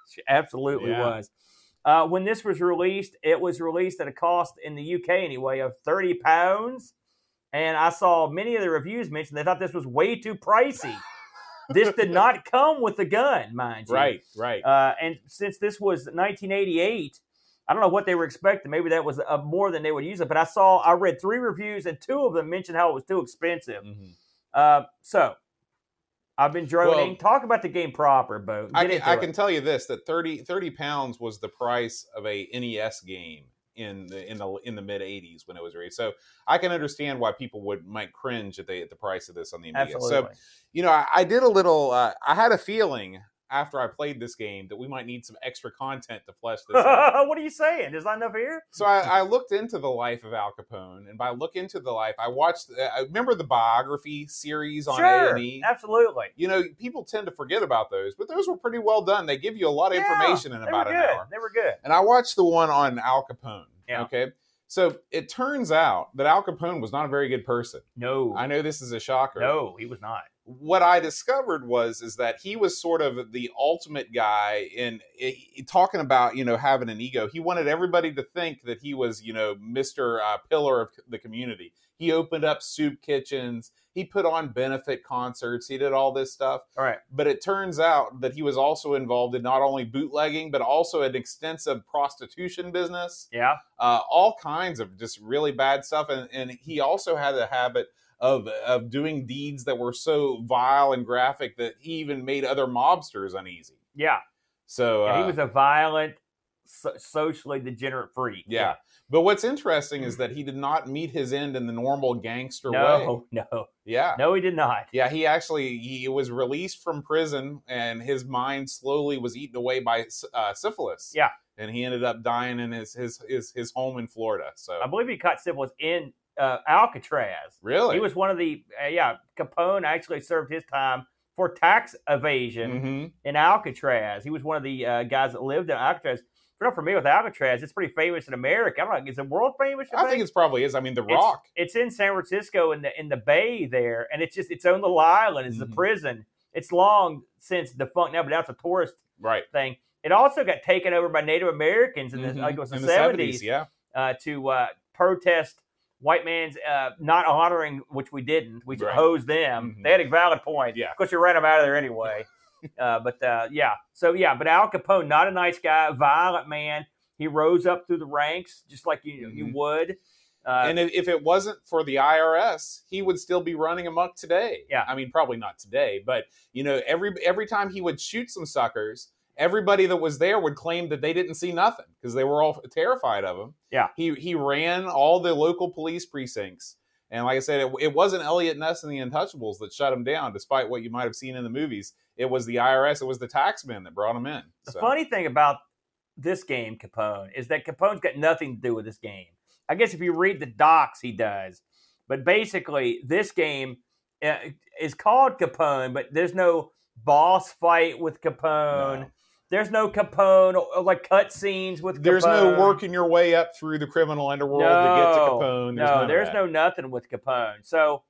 Speaker 2: She absolutely
Speaker 1: Yeah.
Speaker 2: was. Uh, when this was released, it was released at a cost in the UK anyway of thirty pounds, and I saw many of the reviews mention they thought this was way too pricey. this did not come with the gun, mind you.
Speaker 1: Right, right.
Speaker 2: Uh, and since this was 1988, I don't know what they were expecting. Maybe that was uh, more than they would use it. But I saw, I read three reviews, and two of them mentioned how it was too expensive.
Speaker 1: Mhm.
Speaker 2: Uh, so I've been droning.
Speaker 1: Well-
Speaker 2: Talk about the game proper, Bo. Get
Speaker 1: I can, I can tell you this: that 30, 30 pounds was the price of a NES game in the in the in the mid '80s when it was released. So I can understand why people would might cringe at the at the price of this on the Amiga. So you know, I, I did a little. Uh, I had a feeling after I played this game that we might need some extra content to flesh this out.
Speaker 2: what are you saying? There's not enough here?
Speaker 1: So I, I looked into the life of Al Capone, and by look into the life, I watched. uh, I remember the biography series on A&E.
Speaker 2: Absolutely.
Speaker 1: You know, people tend to forget about those, but those were pretty well done. They give you a lot of
Speaker 2: Yeah,
Speaker 1: information in about an hour.
Speaker 2: They were good.
Speaker 1: And I watched the one on Al Capone.
Speaker 2: Yeah.
Speaker 1: Okay. So it turns out that Al Capone was not a very good person.
Speaker 2: No.
Speaker 1: I know this is a shocker.
Speaker 2: No, he was not.
Speaker 1: What I discovered was is that he was sort of the ultimate guy in i- i- talking about you know having an ego. He wanted everybody to think that he was you know Mister uh, Pillar of the community. He opened up soup kitchens. He put on benefit concerts. He did all this stuff.
Speaker 2: All right.
Speaker 1: But it turns out that he was also involved in not only bootlegging, but also an extensive prostitution business,
Speaker 2: Yeah.
Speaker 1: uh, all kinds of just really bad stuff. And, and he also had a habit of, of doing deeds that were so vile and graphic that he even made other mobsters uneasy.
Speaker 2: Yeah.
Speaker 1: So
Speaker 2: Yeah,
Speaker 1: uh,
Speaker 2: he was a violent, so- socially degenerate freak.
Speaker 1: yeah. But what's interesting is that he did not meet his end in the normal gangster way.
Speaker 2: No, no,
Speaker 1: Yeah.
Speaker 2: no, he did not.
Speaker 1: Yeah, he actually he was released from prison, and his mind slowly was eaten away by uh, syphilis.
Speaker 2: Yeah.
Speaker 1: and he ended up dying in his his his, his home in Florida. So
Speaker 2: I believe he caught syphilis in uh, Alcatraz.
Speaker 1: really,
Speaker 2: He was one of the uh, yeah. Capone actually served his time for tax evasion
Speaker 1: hmm
Speaker 2: in Alcatraz. He was one of the uh, guys that lived in Alcatraz. If you're not familiar with Alcatraz, it's pretty famous in America. I don't know, is it world famous?
Speaker 1: I think it's probably is. I mean, The Rock.
Speaker 2: It's in San Francisco in the in the bay there, and it's just its own little island. It's
Speaker 1: Mhm.
Speaker 2: a prison. It's long since defunct now, but now it's a tourist
Speaker 1: Right.
Speaker 2: thing. It also got taken over by Native Americans in the
Speaker 1: Mhm.
Speaker 2: like it was the
Speaker 1: In
Speaker 2: seventies
Speaker 1: Yeah.
Speaker 2: uh, to uh, protest white man's uh, not honoring, which we didn't. We
Speaker 1: Right.
Speaker 2: hosed them.
Speaker 1: Mhm.
Speaker 2: They had a valid point.
Speaker 1: Yeah.
Speaker 2: Of course, you ran them out of there anyway. uh, but uh, yeah, so yeah, but Al Capone, not a nice guy, violent man. He rose up through the ranks just like you you
Speaker 1: Mhm.
Speaker 2: would. Uh,
Speaker 1: and if, if it wasn't for the IRS, he would still be running amok today.
Speaker 2: Yeah.
Speaker 1: I mean, probably not today, but you know, every every time he would shoot some suckers, everybody that was there would claim that they didn't see nothing because they were all terrified of him.
Speaker 2: Yeah.
Speaker 1: He he ran all the local police precincts. And like I said, it, it wasn't Eliot Ness and the Untouchables that shut him down, despite what you might have seen in the movies. It was the IRS, it was the taxmen that brought him in.
Speaker 2: The
Speaker 1: So,
Speaker 2: funny thing about this game, Capone, is that Capone's got nothing to do with this game. I guess if you read the docs, he does. But basically, this game uh, is called Capone, but there's no boss fight with Capone.
Speaker 1: no.
Speaker 2: There's no Capone or like cut scenes with
Speaker 1: There's
Speaker 2: Capone.
Speaker 1: no working your way up through the criminal underworld to get to Capone. There's
Speaker 2: no, there's no nothing with Capone. So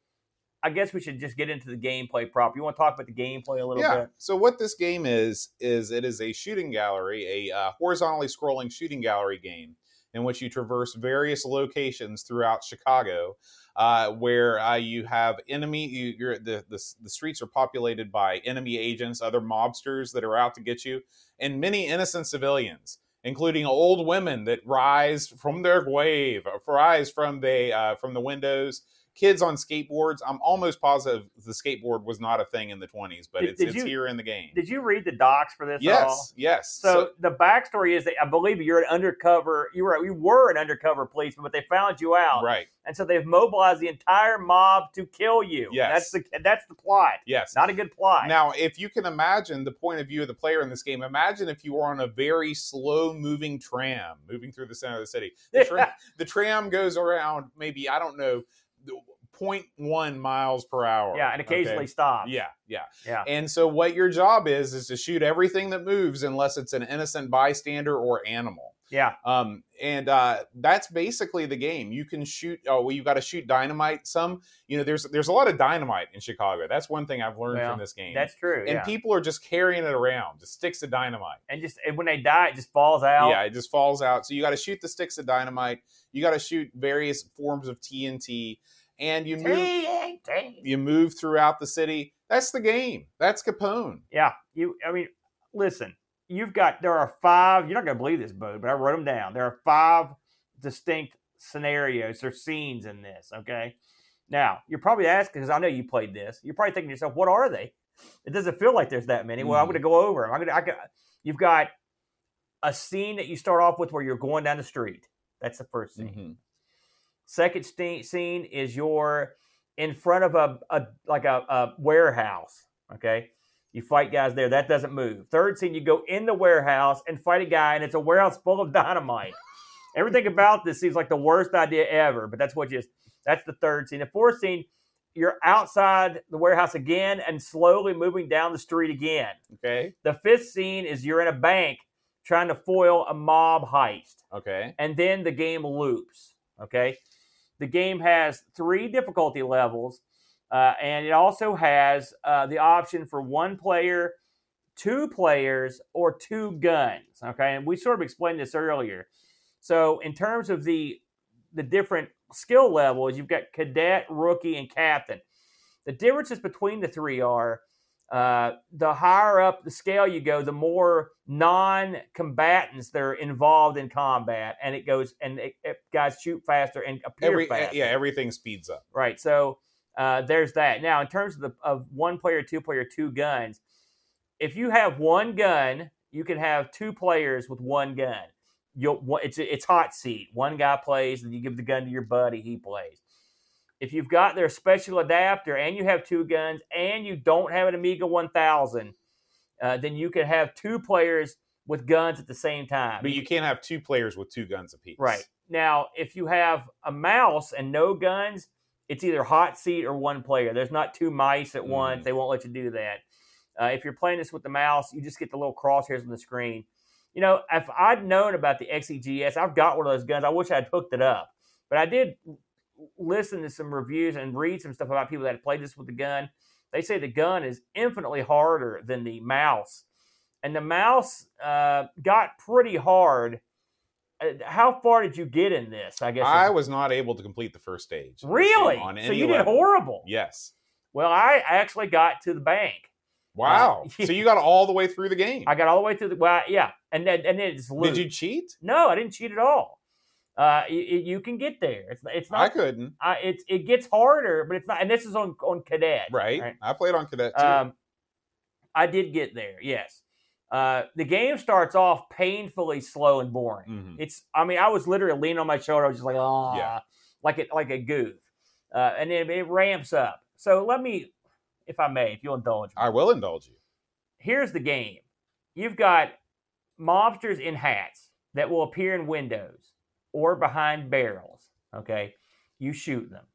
Speaker 2: I guess we should just get into the gameplay proper. You want to talk about the gameplay a little
Speaker 1: yeah.
Speaker 2: bit?
Speaker 1: So what this game is is it is a shooting gallery, a uh, horizontally scrolling shooting gallery game in which you traverse various locations throughout Chicago, uh, where uh, you have enemy. You, the, the the streets are populated by enemy agents, other mobsters that are out to get you, and many innocent civilians. Including old women that rise from their grave, rise from the uh, from the windows, kids on skateboards. I'm almost positive the skateboard was not a thing in the 20s, but
Speaker 2: Did-
Speaker 1: it's,
Speaker 2: did
Speaker 1: it's
Speaker 2: you-
Speaker 1: here in the game.
Speaker 2: Did you read the docs for this?
Speaker 1: Yes, yes.
Speaker 2: So, the backstory is that I believe you're an undercover. You were you were an undercover policeman, but they found you out,
Speaker 1: right.
Speaker 2: and so they've mobilized the entire mob to kill you.
Speaker 1: Yes.
Speaker 2: that's the that's the plot.
Speaker 1: Yes.
Speaker 2: Not a good plot.
Speaker 1: Now, if you can imagine the point of view of the player in this game, imagine if you were on a very slow moving tram moving through the center of the city. The, tra- the tram goes around maybe, I don't know, 0.1 miles per hour.
Speaker 2: yeah, and occasionally
Speaker 1: okay?
Speaker 2: stop.
Speaker 1: Yeah, yeah.
Speaker 2: Yeah.
Speaker 1: And so, what your job is, is to shoot everything that moves unless it's an innocent bystander or animal.
Speaker 2: Yeah,
Speaker 1: Um, and uh, that's basically the game. You can shoot. Oh, well, you got to shoot dynamite. Some, you know, there's there's a lot of dynamite in Chicago. That's one thing I've learned
Speaker 2: Well,
Speaker 1: from this game.
Speaker 2: that's true.
Speaker 1: and
Speaker 2: yeah.
Speaker 1: people are just carrying it around, just sticks of dynamite.
Speaker 2: and just and when they die, it just falls out.
Speaker 1: Yeah, it just falls out. So you got to shoot the sticks of dynamite. You got to shoot various forms of TNT, and you move
Speaker 2: TNT.
Speaker 1: you move throughout the city. That's the game. That's Capone.
Speaker 2: Yeah, you. I mean, listen. You've got there are five. You're not going to believe this, Bo, but I wrote them down. There are five distinct scenarios or scenes in this. Okay. Now you're probably asking because I know you played this. You're probably thinking to yourself, "What are they?" It doesn't feel like there's that many. Well, I'm
Speaker 1: Mhm.
Speaker 2: going to go over them. I'm going to. I got. You've got a scene that you start off with where you're going down the street. That's the first scene.
Speaker 1: Mhm.
Speaker 2: Second st- scene is you're in front of a, a like a, a warehouse. Okay, you fight guys there. That doesn't move. Third scene, you go in the warehouse and fight a guy, and it's a warehouse full of dynamite. Everything about this seems like the worst idea ever, but that's what you. That's the third scene. The fourth scene, you're outside the warehouse again and slowly moving down the street again.
Speaker 1: Okay.
Speaker 2: The fifth scene is you're in a bank trying to foil a mob heist
Speaker 1: Okay.
Speaker 2: and then the game loops. Okay, the game has three difficulty levels, uh, and it also has uh, the option for one player, two players, or two guns. Okay, and we sort of explained this earlier. So in terms of the the different skill levels, you've got cadet, rookie, and captain. The differences between the three are uh, the higher up the scale you go, the more non-combatants that are involved in combat, and it goes and it, it- guys shoot faster and appear
Speaker 1: Every
Speaker 2: faster.
Speaker 1: yeah, everything speeds up.
Speaker 2: Right. So uh, there's that. Now, in terms of the of one player, two player, two guns, if you have one gun, you can have two players with one gun. You'll it's it's hot seat. One guy plays, and you give the gun to your buddy. He plays. If you've got their special adapter and you have two guns and you don't have an Amiga 1000, uh, then you can have two players with guns at the same time.
Speaker 1: But you can't have two players with two guns apiece.
Speaker 2: Right. Now, if you have a mouse and no guns, it's either hot seat or one player. There's not two mice at once.
Speaker 1: Mhm.
Speaker 2: They won't let you do that. Uh, if you're playing this with the mouse, you just get the little crosshairs on the screen. You know, if I'd known about the XEGS, I've got one of those guns. I wish I'd hooked it up. But I did listen to some reviews and read some stuff about people that had played this with the gun. They say the gun is infinitely harder than the mouse. And the mouse uh, got pretty hard how far did you get in this? I guess
Speaker 1: I was not able to complete the first stage. of this game
Speaker 2: really.
Speaker 1: On
Speaker 2: So you did horrible.
Speaker 1: Yes.
Speaker 2: Well, I actually got to the bank.
Speaker 1: Wow.
Speaker 2: yeah.
Speaker 1: so you got all the way through the game.
Speaker 2: I got all the way through the well, yeah, and then and then it's looped.
Speaker 1: Did you cheat?
Speaker 2: No, I didn't cheat at all. Uh, you, you can get there. It's it's not.
Speaker 1: I couldn't.
Speaker 2: Uh, it's it gets harder, but it's not. And this is on on cadet.
Speaker 1: Right. I played on cadet too.
Speaker 2: Um, I did get there. Yes. Uh, the game starts off painfully slow and boring.
Speaker 1: Mhm.
Speaker 2: It's. I mean, I was literally leaning on my shoulder. I was just like, oh,
Speaker 1: Yeah.
Speaker 2: like it, like a goof, uh, and then it ramps up. So let me, if I may, if you'll indulge me.
Speaker 1: I will indulge you.
Speaker 2: Here's the game. You've got mobsters in hats that will appear in windows or behind barrels. Okay, you shoot them.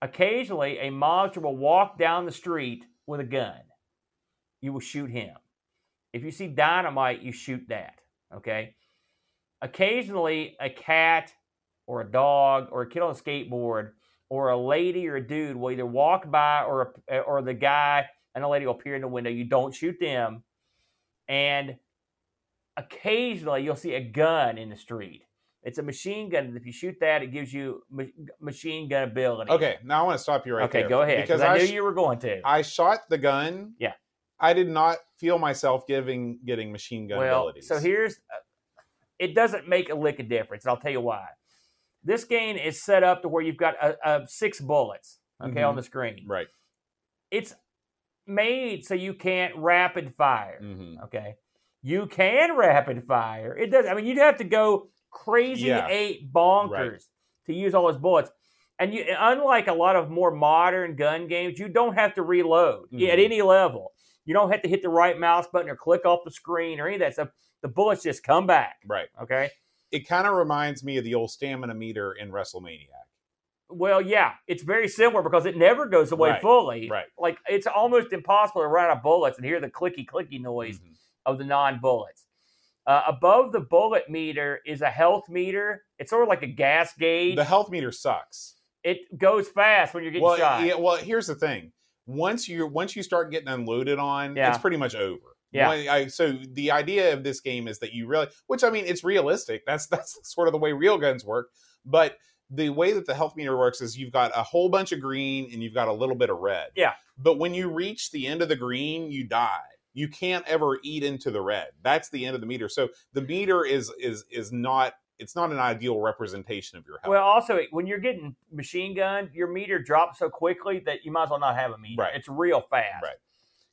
Speaker 2: Occasionally, a mobster will walk down the street with a gun. You will shoot him. If you see dynamite, you shoot that. Okay. Occasionally, a cat or a dog or a kid on a skateboard or a lady or a dude will either walk by or or the guy and a lady will appear in the window. You don't shoot them, and occasionally you'll see a gun in the street. It's a machine gun. If you shoot that, it gives you ma- machine gun ability.
Speaker 1: Okay, now I want to stop you right
Speaker 2: okay,
Speaker 1: there.
Speaker 2: go ahead.
Speaker 1: Because
Speaker 2: Because I,
Speaker 1: I,
Speaker 2: knew
Speaker 1: sh-
Speaker 2: you were going to.
Speaker 1: I shot the gun.
Speaker 2: Yeah.
Speaker 1: I did not feel myself giving getting machine gun
Speaker 2: well,
Speaker 1: abilities.
Speaker 2: so here's. Uh, it doesn't make a lick of difference. and I'll tell you why. This game is set up to where you've got a, a six bullets, okay, on
Speaker 1: Mhm.
Speaker 2: the screen.
Speaker 1: Right.
Speaker 2: It's made so you can't rapid fire.
Speaker 1: hmm
Speaker 2: Okay, you can rapid fire. It does. I mean, you'd have to go crazy
Speaker 1: Yeah.
Speaker 2: eight bonkers
Speaker 1: Right.
Speaker 2: to use all those bullets. And you, unlike a lot of more modern gun games, you don't have to reload at
Speaker 1: Mhm.
Speaker 2: any level. You don't have to hit the right mouse button or click off the screen or any of that stuff. The bullets just come back.
Speaker 1: Right.
Speaker 2: Okay.
Speaker 1: It kind of reminds me of the old stamina meter in WrestleMania.
Speaker 2: Well, yeah, it's very similar because it never goes away
Speaker 1: Right,
Speaker 2: fully.
Speaker 1: right.
Speaker 2: Like it's almost impossible to run out of bullets and hear the clicky clicky noise
Speaker 1: Mhm.
Speaker 2: of the non bullets. Uh, above the bullet meter is a health meter. It's sort of like a gas gauge.
Speaker 1: The health meter sucks.
Speaker 2: it goes fast when you're getting
Speaker 1: Well,
Speaker 2: shot.
Speaker 1: yeah, well, here's the thing. Once you once you start getting unloaded on,
Speaker 2: Yeah.
Speaker 1: it's pretty much over.
Speaker 2: Yeah.
Speaker 1: I, so the idea of this game is that you really, which I mean, it's realistic. That's that's sort of the way real guns work. But the way that the health meter works is you've got a whole bunch of green and you've got a little bit of red.
Speaker 2: Yeah.
Speaker 1: But when you reach the end of the green, you die. You can't ever eat into the red. That's the end of the meter. So the meter is is is not it's not an ideal representation of your health.
Speaker 2: well, also when you're getting machine gunned, your meter drops so quickly that you might as well not have a meter.
Speaker 1: Right.
Speaker 2: It's real fast.
Speaker 1: Right.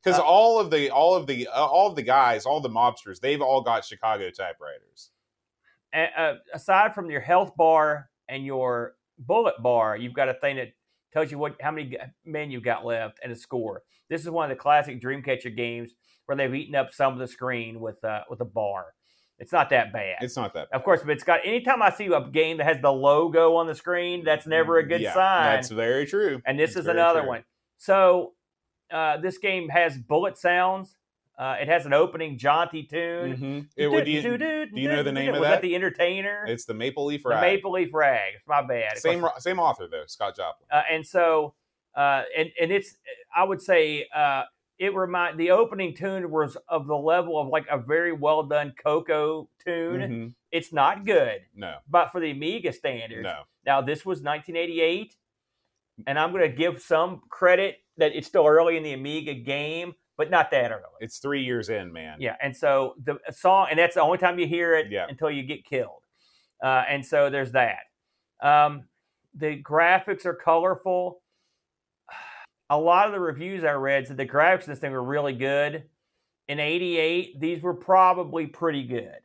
Speaker 1: because
Speaker 2: Uh,
Speaker 1: all of the all of the uh, all of the guys, all the mobsters, they've all got Chicago typewriters.
Speaker 2: And, uh, aside from your health bar and your bullet bar, you've got a thing that tells you what how many men you've got left and a score. This is one of the classic Dreamcatcher games where they've eaten up some of the screen with uh, with a bar. It's not that bad.
Speaker 1: It's not that.
Speaker 2: of course, but it's got anytime I see a game that has the logo on the screen, that's never a good
Speaker 1: Yeah,
Speaker 2: sign.
Speaker 1: That's very true.
Speaker 2: and this
Speaker 1: That's
Speaker 2: is another
Speaker 1: true.
Speaker 2: one. So uh, this game has bullet sounds. Uh, it has an opening jaunty tune.
Speaker 1: Mhm. It would- do, you, do you know the name of
Speaker 2: Was
Speaker 1: that?
Speaker 2: the Entertainer?
Speaker 1: It's the Maple Leaf
Speaker 2: the
Speaker 1: Rag.
Speaker 2: Maple Leaf Rag. It's my bad.
Speaker 1: Same
Speaker 2: course,
Speaker 1: same author though, Scott Joplin.
Speaker 2: uh, and so uh, and and it's I would say uh, it remind the opening tune was of the level of like a very well done Coco tune.
Speaker 1: Mhm.
Speaker 2: It's not good,
Speaker 1: No,
Speaker 2: but for the Amiga standards.
Speaker 1: no.
Speaker 2: Now this was 1988, and I'm going to give some credit that it's still early in the Amiga game, but not that early.
Speaker 1: It's three years in, man.
Speaker 2: Yeah, and so the song, and that's the only time you hear it
Speaker 1: Yeah.
Speaker 2: until you get killed. Uh, and so there's that. Um, the graphics are colorful. A lot of the reviews I read said the graphics in this thing were really good. In '88, these were probably pretty good.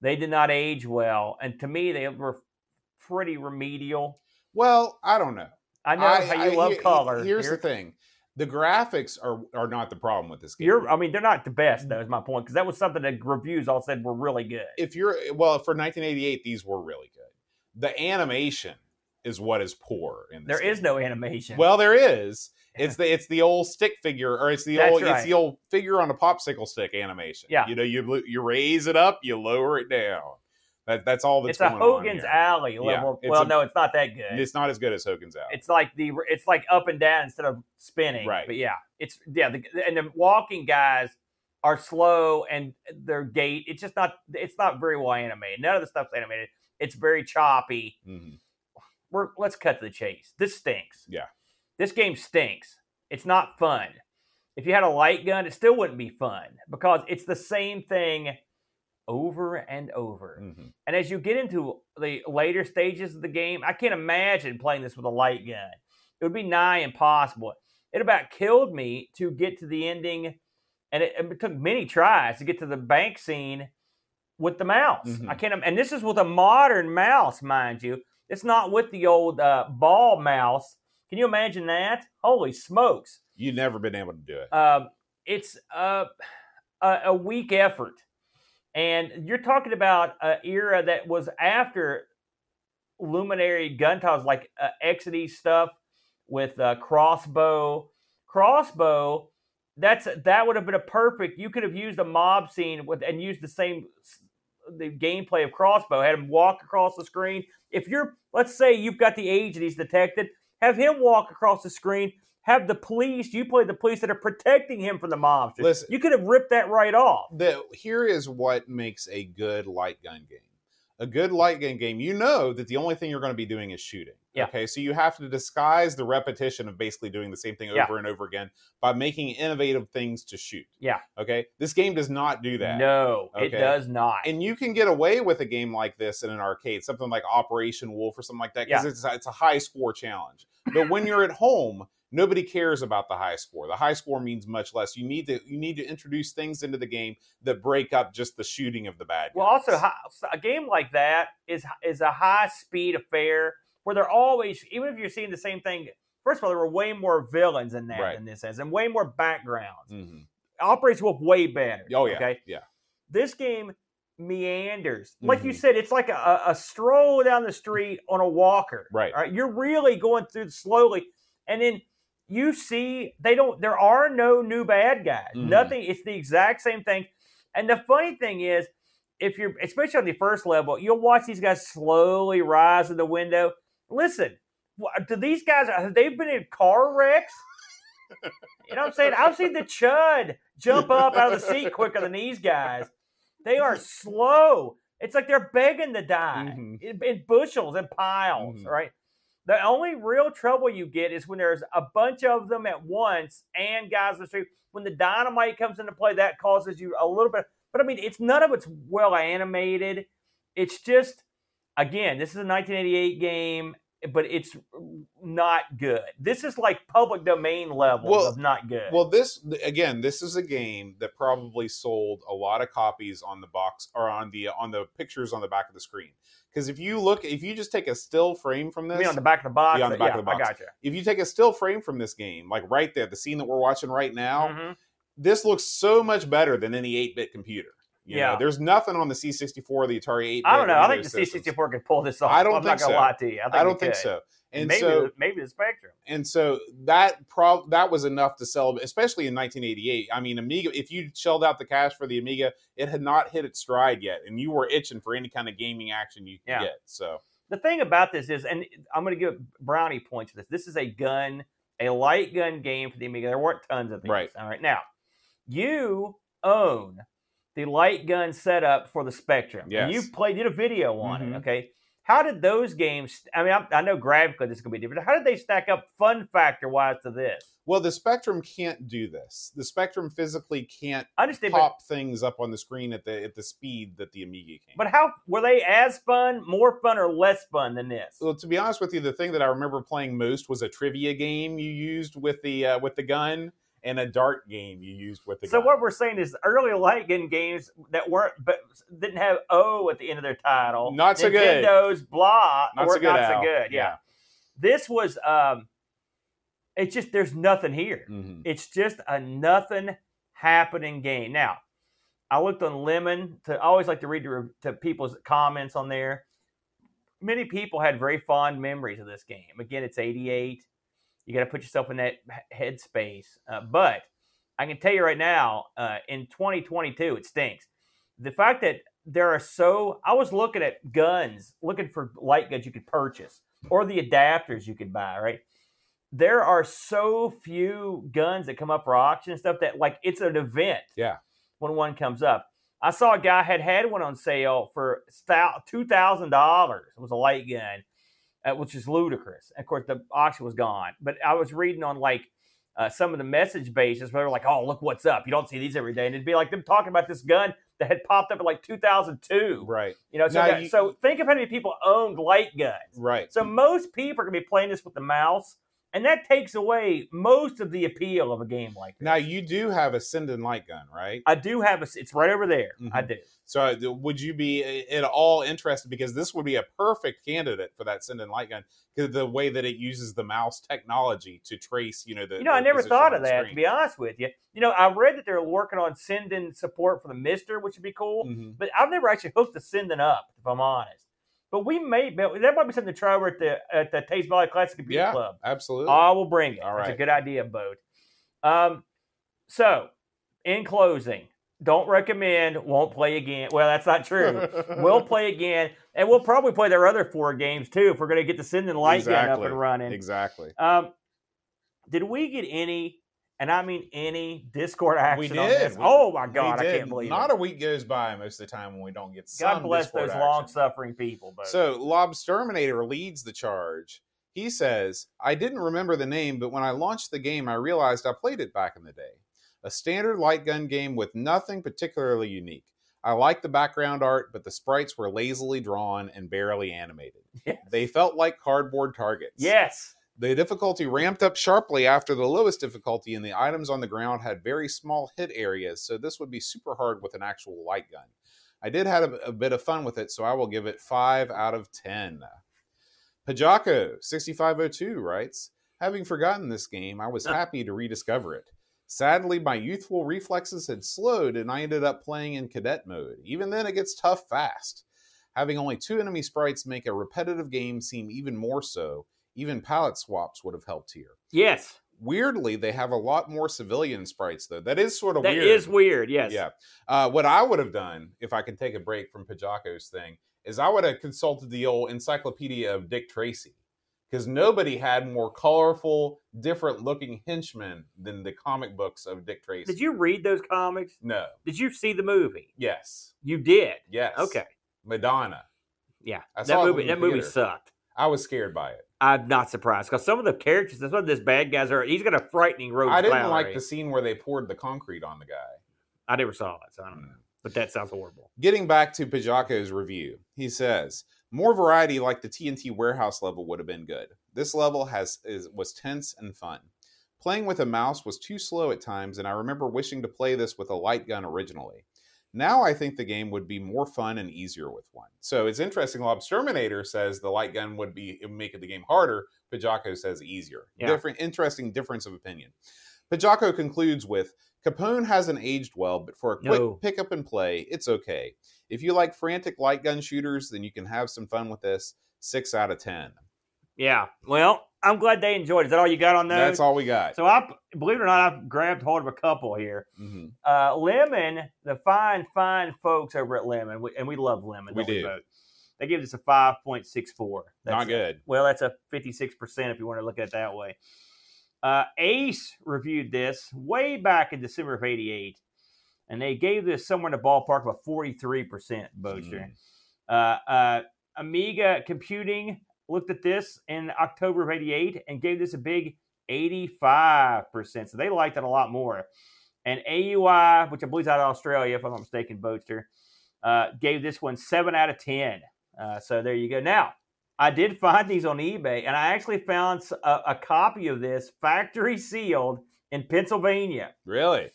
Speaker 2: They did not age well, and to me, they were pretty remedial.
Speaker 1: Well, I don't know.
Speaker 2: I know how you love
Speaker 1: here-
Speaker 2: color.
Speaker 1: Here's
Speaker 2: Here-
Speaker 1: the thing: the graphics are are not the problem with this game.
Speaker 2: You're, I mean, they're not the best, though, is mm-hmm. my point, because that was something that reviews all said were really good.
Speaker 1: if you're well for 1988, these were really good. The animation is what is poor in this.
Speaker 2: There is
Speaker 1: game.
Speaker 2: no animation.
Speaker 1: Well, there is. It's the it's the old stick figure, or it's the
Speaker 2: That's
Speaker 1: old it's the old figure on a popsicle stick animation.
Speaker 2: Yeah.
Speaker 1: you know, you you raise it up, you lower it down. That that's all that's
Speaker 2: it's a
Speaker 1: going on
Speaker 2: Hogan's. Alley level.
Speaker 1: it's
Speaker 2: well,
Speaker 1: a-
Speaker 2: no, it's not that good.
Speaker 1: It's not as good as Hogan's Alley.
Speaker 2: It's like the it's like up and down instead of spinning.
Speaker 1: Right.
Speaker 2: But yeah, it's yeah, the, and the walking guys are slow and their gait. It's just not. It's not very well animated. None of the stuff's animated. It's very choppy.
Speaker 1: Mhm.
Speaker 2: We're let's cut to the chase. This stinks.
Speaker 1: Yeah.
Speaker 2: This game stinks. It's not fun. If you had a light gun, it still wouldn't be fun because it's the same thing over and over.
Speaker 1: Mhm.
Speaker 2: And as you get into the later stages of the game, I can't imagine playing this with a light gun. It would be nigh impossible. It about killed me to get to the ending, and it, it took many tries to get to the bank scene with the mouse.
Speaker 1: Mhm.
Speaker 2: I can't, and this is with a modern mouse, mind you. It's not with the old uh, ball mouse. Can you imagine that? Holy smokes!
Speaker 1: You've never been able to do it.
Speaker 2: um, it's uh, a, a weak effort. And you're talking about an era that was after luminary gun titles like uh, Exidy stuff with uh, crossbow. Crossbow, that's that would have been a perfect. You could have used a mob scene with and used the same the gameplay of crossbow. Had him walk across the screen. If you're, let's say, you've got the age that he's detected, have him walk across the screen. Have the police. You play the police that are protecting him from the mobsters.
Speaker 1: Listen.
Speaker 2: you could have ripped that right off.
Speaker 1: the here is what makes a good light gun game. A good light gun game, you know that the only thing you're going to be doing is shooting.
Speaker 2: Yeah.
Speaker 1: Okay. So you have to disguise the repetition of basically doing the same thing over
Speaker 2: Yeah.
Speaker 1: and over again by making innovative things to shoot.
Speaker 2: Yeah.
Speaker 1: Okay. This game does not do that.
Speaker 2: No, it does not.
Speaker 1: And you can get away with a game like this in an arcade, something like Operation Wolf or something like that, because
Speaker 2: Yeah.
Speaker 1: it's, it's a high score challenge. But when you're at home, nobody cares about the high score. The high score means much less. You need to you need to introduce things into the game that break up just the shooting of the bad. Guys.
Speaker 2: Well, also a game like that is is a high speed affair where they're always even if you're seeing the same thing. First of all, there were way more villains in that
Speaker 1: Right.
Speaker 2: than this is, and way more backgrounds.
Speaker 1: Mhm.
Speaker 2: Operation Wolf way better.
Speaker 1: Oh yeah,
Speaker 2: Okay.
Speaker 1: yeah.
Speaker 2: This game meanders, like you
Speaker 1: Mhm.
Speaker 2: said. It's like a, a- stroll down the street on a walker.
Speaker 1: Right.
Speaker 2: Right. You're really going through slowly, and then you see they don't. There are no new bad guys.
Speaker 1: Mhm.
Speaker 2: Nothing. It's the exact same thing. And the funny thing is, if you're especially on the first level, you'll watch these guys slowly rise in the window. Listen, do these guys have they been in car wrecks? You know what I'm saying? I've seen the chud jump up out of the seat quicker than these guys. They are slow. It's like they're begging to die
Speaker 1: Mhm.
Speaker 2: in, in bushels and piles,
Speaker 1: Mhm.
Speaker 2: right? The only real trouble you get is when there's a bunch of them at once and guys in the street. When the dynamite comes into play, that causes you a little bit. But I mean, it's none of it's well animated. It's just, again, this is a 1988 game, but it's not good. This is like public domain level
Speaker 1: Well-
Speaker 2: of not good.
Speaker 1: Well, this again, this is a game that probably sold a lot of copies on the box or on the on the pictures on the back of the screen. Because if you look, if you just take a still frame from this,
Speaker 2: on the back of the box.
Speaker 1: Yeah, on the back
Speaker 2: yeah,
Speaker 1: of the box.
Speaker 2: I got you.
Speaker 1: if you take a still frame from this game, like right there, the scene that we're watching right now,
Speaker 2: Mhm.
Speaker 1: this looks so much better than any 8-bit computer. You
Speaker 2: Yeah.
Speaker 1: know, there's nothing on the C64, the Atari 8-bit.
Speaker 2: I don't know. I think the
Speaker 1: systems.
Speaker 2: C64 could pull this off.
Speaker 1: I don't
Speaker 2: I'm
Speaker 1: think
Speaker 2: not gonna
Speaker 1: so.
Speaker 2: lie to you. I, think
Speaker 1: I don't think
Speaker 2: could.
Speaker 1: so. And
Speaker 2: maybe,
Speaker 1: so
Speaker 2: the, maybe the Spectrum.
Speaker 1: and so that prob that was enough to sell, especially in 1988. I mean, Amiga. If you shelled out the cash for the Amiga, it had not hit its stride yet, and you were itching for any kind of gaming action you could
Speaker 2: Yeah.
Speaker 1: get. So
Speaker 2: The thing about this is, and I'm going to give brownie points for this. This is a gun, a light gun game for the Amiga. There weren't tons of these.
Speaker 1: Right.
Speaker 2: All right. Now, you own the light gun setup for the Spectrum. And you played, did a video on
Speaker 1: Mhm.
Speaker 2: it. Okay. How did those games? I mean, I, I know graphically this is going to be different. How did they stack up fun factor wise to this?
Speaker 1: well, the Spectrum can't do this. The Spectrum physically can't
Speaker 2: I understand, but,
Speaker 1: pop things up on the screen at the at the speed that the Amiga can.
Speaker 2: but how were they as fun, more fun, or less fun than this?
Speaker 1: Well, to be honest with you, the thing that I remember playing most was a trivia game you used with the uh, with the gun and a dart game you used with the
Speaker 2: So what we're saying is early light gun games that weren't but didn't have O at the end of their title.
Speaker 1: Not so good.
Speaker 2: Nintendo's blah
Speaker 1: Not so good.
Speaker 2: not
Speaker 1: Al.
Speaker 2: so good. Yeah. This was um it's just there's nothing here.
Speaker 1: Mhm.
Speaker 2: It's just a nothing happening game. Now, I looked on Lemon to I always like to read to, to people's comments on there. Many people had very fond memories of this game. Again, it's 88. You got to put yourself in that headspace. Uh, but I can tell you right now, uh, in 2022, it stinks. The fact that there are so, I was looking at guns, looking for light guns you could purchase or the adapters you could buy, right? There are so few guns that come up for auction and stuff that, like, it's an event
Speaker 1: Yeah.
Speaker 2: when one comes up. I saw a guy had had one on sale for two thousand dollars. It was a light gun, uh, which is ludicrous. Of course, the auction was gone. But I was reading on like uh, some of the message bases where they're like, "Oh, look what's up! You don't see these every day." And it'd be like them talking about this gun that had popped up in like 2002.
Speaker 1: Right.
Speaker 2: You know, so that-
Speaker 1: you-
Speaker 2: so think of how many people owned light guns.
Speaker 1: Right.
Speaker 2: So most people are gonna be playing this with the mouse, and that takes away most of the appeal of a game like this.
Speaker 1: Now you do have a Sinden light gun, right?
Speaker 2: I do have a. It's right over there. I
Speaker 1: Mhm.
Speaker 2: do.
Speaker 1: So uh, would you be uh, at all interested because this would be a perfect candidate for that Sinden light gun because the way that it uses the mouse technology to trace, you know, the
Speaker 2: You know, I never thought of
Speaker 1: the
Speaker 2: that. To be honest with you, you know, I read that they're working on Sinden support for the MiSTer, which would be cool.
Speaker 1: Mhm.
Speaker 2: But I've never actually hooked the Sinden up, if I'm honest. But we may, that might be something to try over at the at the Taste Valley Classic Computer
Speaker 1: Yeah.
Speaker 2: Club.
Speaker 1: Absolutely.
Speaker 2: I will bring it.
Speaker 1: All right.
Speaker 2: It's a good idea, Bode. Um, so in closing, don't recommend. Won't play again. Well, that's not true. we'll play again, and we'll probably play their other four games too if we're going to get the Sinden light gun up and running.
Speaker 1: Exactly.
Speaker 2: Um, did we get any and I mean any Discord action
Speaker 1: we
Speaker 2: on
Speaker 1: did.
Speaker 2: this.
Speaker 1: We-
Speaker 2: oh my god, I can't believe
Speaker 1: Not
Speaker 2: it.
Speaker 1: a week goes by most of the time when we don't get
Speaker 2: God bless
Speaker 1: Discord
Speaker 2: those
Speaker 1: action.
Speaker 2: long-suffering people. But
Speaker 1: So Lobsterminator leads the charge. He says, I didn't remember the name, but when I launched the game, I realized I played it back in the day. A standard light gun game with nothing particularly unique. I liked the background art, but the sprites were lazily drawn and barely animated.
Speaker 2: yes.
Speaker 1: They felt like cardboard targets.
Speaker 2: yes,
Speaker 1: The difficulty ramped up sharply after the lowest difficulty, and the items on the ground had very small hit areas, so this would be super hard with an actual light gun. I did have a, a bit of fun with it, so I will give it 5 out of 10. Pajako6502 writes Having forgotten this game, I was happy to rediscover it. Sadly, my youthful reflexes had slowed, and I ended up playing in cadet mode. Even then, it gets tough fast. Having only two enemy sprites make a repetitive game seem even more so. Even palette swaps would have helped here.
Speaker 2: yes,
Speaker 1: Weirdly, they have a lot more civilian sprites, though. That is sort of
Speaker 2: that
Speaker 1: weird.
Speaker 2: is weird. Yes,
Speaker 1: Yeah. Uh, what I would have done, if I could take a break from Pajako's thing, is I would have consulted the old encyclopedia of Dick Tracy. Because nobody had more colorful, different looking henchmen than the comic books of Dick Tracy.
Speaker 2: Did you read those comics?
Speaker 1: No.
Speaker 2: Did you see the movie?
Speaker 1: Yes.
Speaker 2: You did.
Speaker 1: Yes.
Speaker 2: Okay.
Speaker 1: Madonna.
Speaker 2: Yeah.
Speaker 1: I
Speaker 2: that movie. That movie sucked.
Speaker 1: I was scared by it.
Speaker 2: I'm not surprised because some of the characters, that's what this bad guys are. He's got a frightening road.
Speaker 1: I didn't like the scene where they poured the concrete on the guy.
Speaker 2: I never saw it, so I don't know. Mm. But that sounds horrible.
Speaker 1: Getting back to Pajako's review, he says more variety like the TNT warehouse level would have been good. This level has is, was tense and fun. Playing with a mouse was too slow at times, and I remember wishing to play this with a light gun originally. Now I think the game would be more fun and easier with one. So it's interesting. Lobsterminator says the light gun would be would make the game harder. Pajako says easier.
Speaker 2: Yeah.
Speaker 1: Different, interesting difference of opinion. Pajako concludes with Capone hasn't aged well, but for a quick
Speaker 2: No.
Speaker 1: pick up and play, it's okay. If you like frantic light gun shooters, then you can have some fun with this. Six out of ten.
Speaker 2: Yeah. Well, I'm glad they enjoyed. it. Is that all you got on those?
Speaker 1: That's all we got.
Speaker 2: So I believe it or not, I've grabbed hold of a couple here.
Speaker 1: hmm
Speaker 2: Uh, Lemon, the fine, fine folks over at Lemon, we- and we love Lemon.
Speaker 1: We do.
Speaker 2: Both? They give us a five point six four.
Speaker 1: Not good.
Speaker 2: Well, that's a fifty six percent if you want to look at it that way. Uh, Ace reviewed this way back in December of '88, and they gave this somewhere in the ballpark of a forty three percent. Boaster.
Speaker 1: Mm.
Speaker 2: Uh, uh, Amiga Computing looked at this in October of 88 and gave this a big 85%. So they liked it a lot more. And AUI, which I believe is out of Australia, if I'm not mistaken, Boatster, uh, gave this one 7 out of 10. Uh, so there you go. Now, I did find these on eBay, and I actually found a copy of this factory sealed in Pennsylvania.
Speaker 1: Really?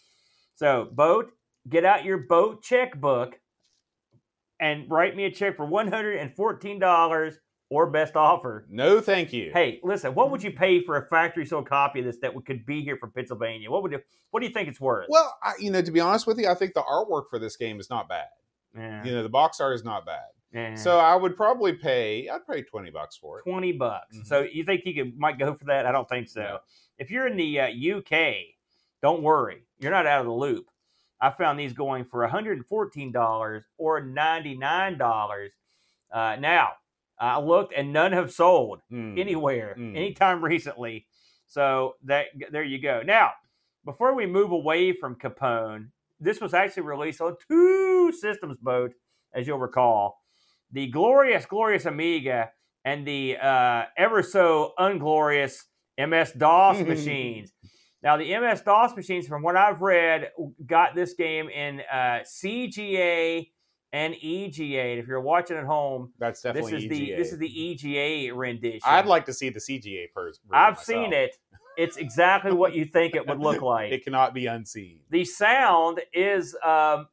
Speaker 2: So, boat, get out your boat checkbook and write me a check for $114 or best offer.
Speaker 1: No, thank you.
Speaker 2: Hey, listen, what would you pay for a factory sold copy of this that could be here from Pennsylvania? What would you, what do you think it's worth?
Speaker 1: Well, I, you know, to be honest with you, I think the artwork for this game is not bad.
Speaker 2: Yeah,
Speaker 1: You know, the box art is not bad.
Speaker 2: yeah.
Speaker 1: So I would probably pay. I'd pay twenty bucks for it.
Speaker 2: 20 bucks.
Speaker 1: Mhm.
Speaker 2: So you think you could might go for that? I don't think so.
Speaker 1: No.
Speaker 2: If you're in the uh, UK, don't worry. You're not out of the loop. I found these going for $114 or $99. Uh, now, I looked and none have sold
Speaker 1: Hmm.
Speaker 2: anywhere
Speaker 1: Mm.
Speaker 2: anytime recently. So that there you go. Now, before we move away from Capone, this was actually released on two systems both, as you'll recall. The glorious, glorious Amiga and the uh, ever so unglorious MS DOS machines. Now, the MS DOS machines, from what I've read, got this game in uh, CGA and EGA. And if you're watching at home,
Speaker 1: That's definitely this
Speaker 2: is the
Speaker 1: EGA.
Speaker 2: this is the EGA rendition.
Speaker 1: I'd like to see the CGA person.
Speaker 2: I've seen it. It's exactly what you think it would look like.
Speaker 1: It cannot be unseen.
Speaker 2: the sound is um,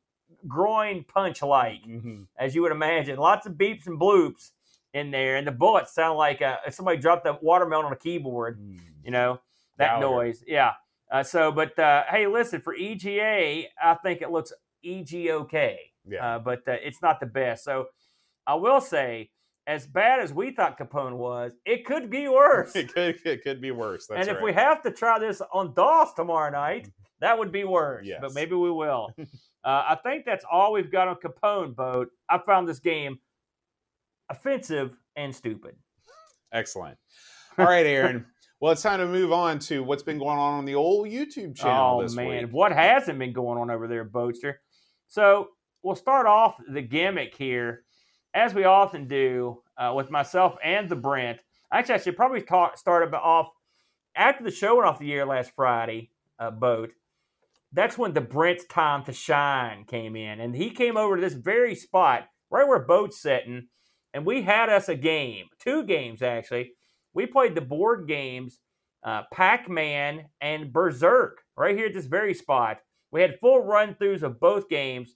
Speaker 2: groin punch like,
Speaker 1: Mhm.
Speaker 2: as you would imagine. Lots of beeps and bloops in there, and the bullets sound like uh, if somebody dropped a watermelon on a keyboard.
Speaker 1: Mm.
Speaker 2: You know that
Speaker 1: Louder.
Speaker 2: noise. Yeah. Uh, so, but uh, hey, listen for EGA, I think it looks EGOK.
Speaker 1: Yeah.
Speaker 2: uh, but uh, it's not the best. So I will say, as bad as we thought Capone was, it could be worse.
Speaker 1: it could it could be worse. That's
Speaker 2: and if
Speaker 1: right.
Speaker 2: we have to try this on DOS tomorrow night, that would be worse.
Speaker 1: Yes.
Speaker 2: But maybe we will. uh, I think that's all we've got on Capone boat. I found this game offensive and stupid.
Speaker 1: Excellent. All right, Aaron. Well, it's time to move on to what's been going on on the old YouTube channel
Speaker 2: oh
Speaker 1: this
Speaker 2: man,
Speaker 1: week.
Speaker 2: what hasn't been going on over there, Boatster? So we'll start off the gimmick here, as we often do uh, with myself and the Brent. Actually, I should probably talk, start off after the show went off the air last Friday. Uh, boat. That's when the Brent's time to shine came in, and he came over to this very spot right where Boat's sitting, and we had us a game, two games actually. We played the board games uh, Pac Man and Berserk right here at this very spot. We had full run throughs of both games,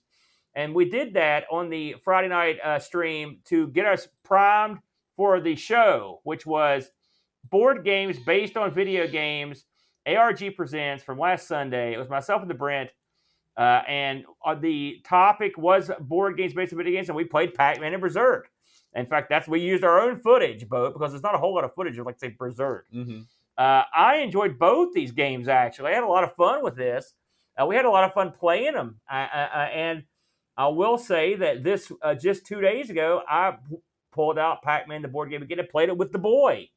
Speaker 2: and we did that on the Friday night uh, stream to get us primed for the show, which was board games based on video games. ARG presents from last Sunday. It was myself and the Brent, uh, and uh, the topic was board games based on video games, and we played Pac Man and Berserk. In fact, that's we used our own footage, both because there's not a whole lot of footage of like say Berserk.
Speaker 1: Mhm.
Speaker 2: Uh, I enjoyed both these games actually. I had a lot of fun with this. Uh, we had a lot of fun playing them, I, I, I, and I will say that this uh, just two days ago, I pulled out Pac-Man the board game again and played it with the boy,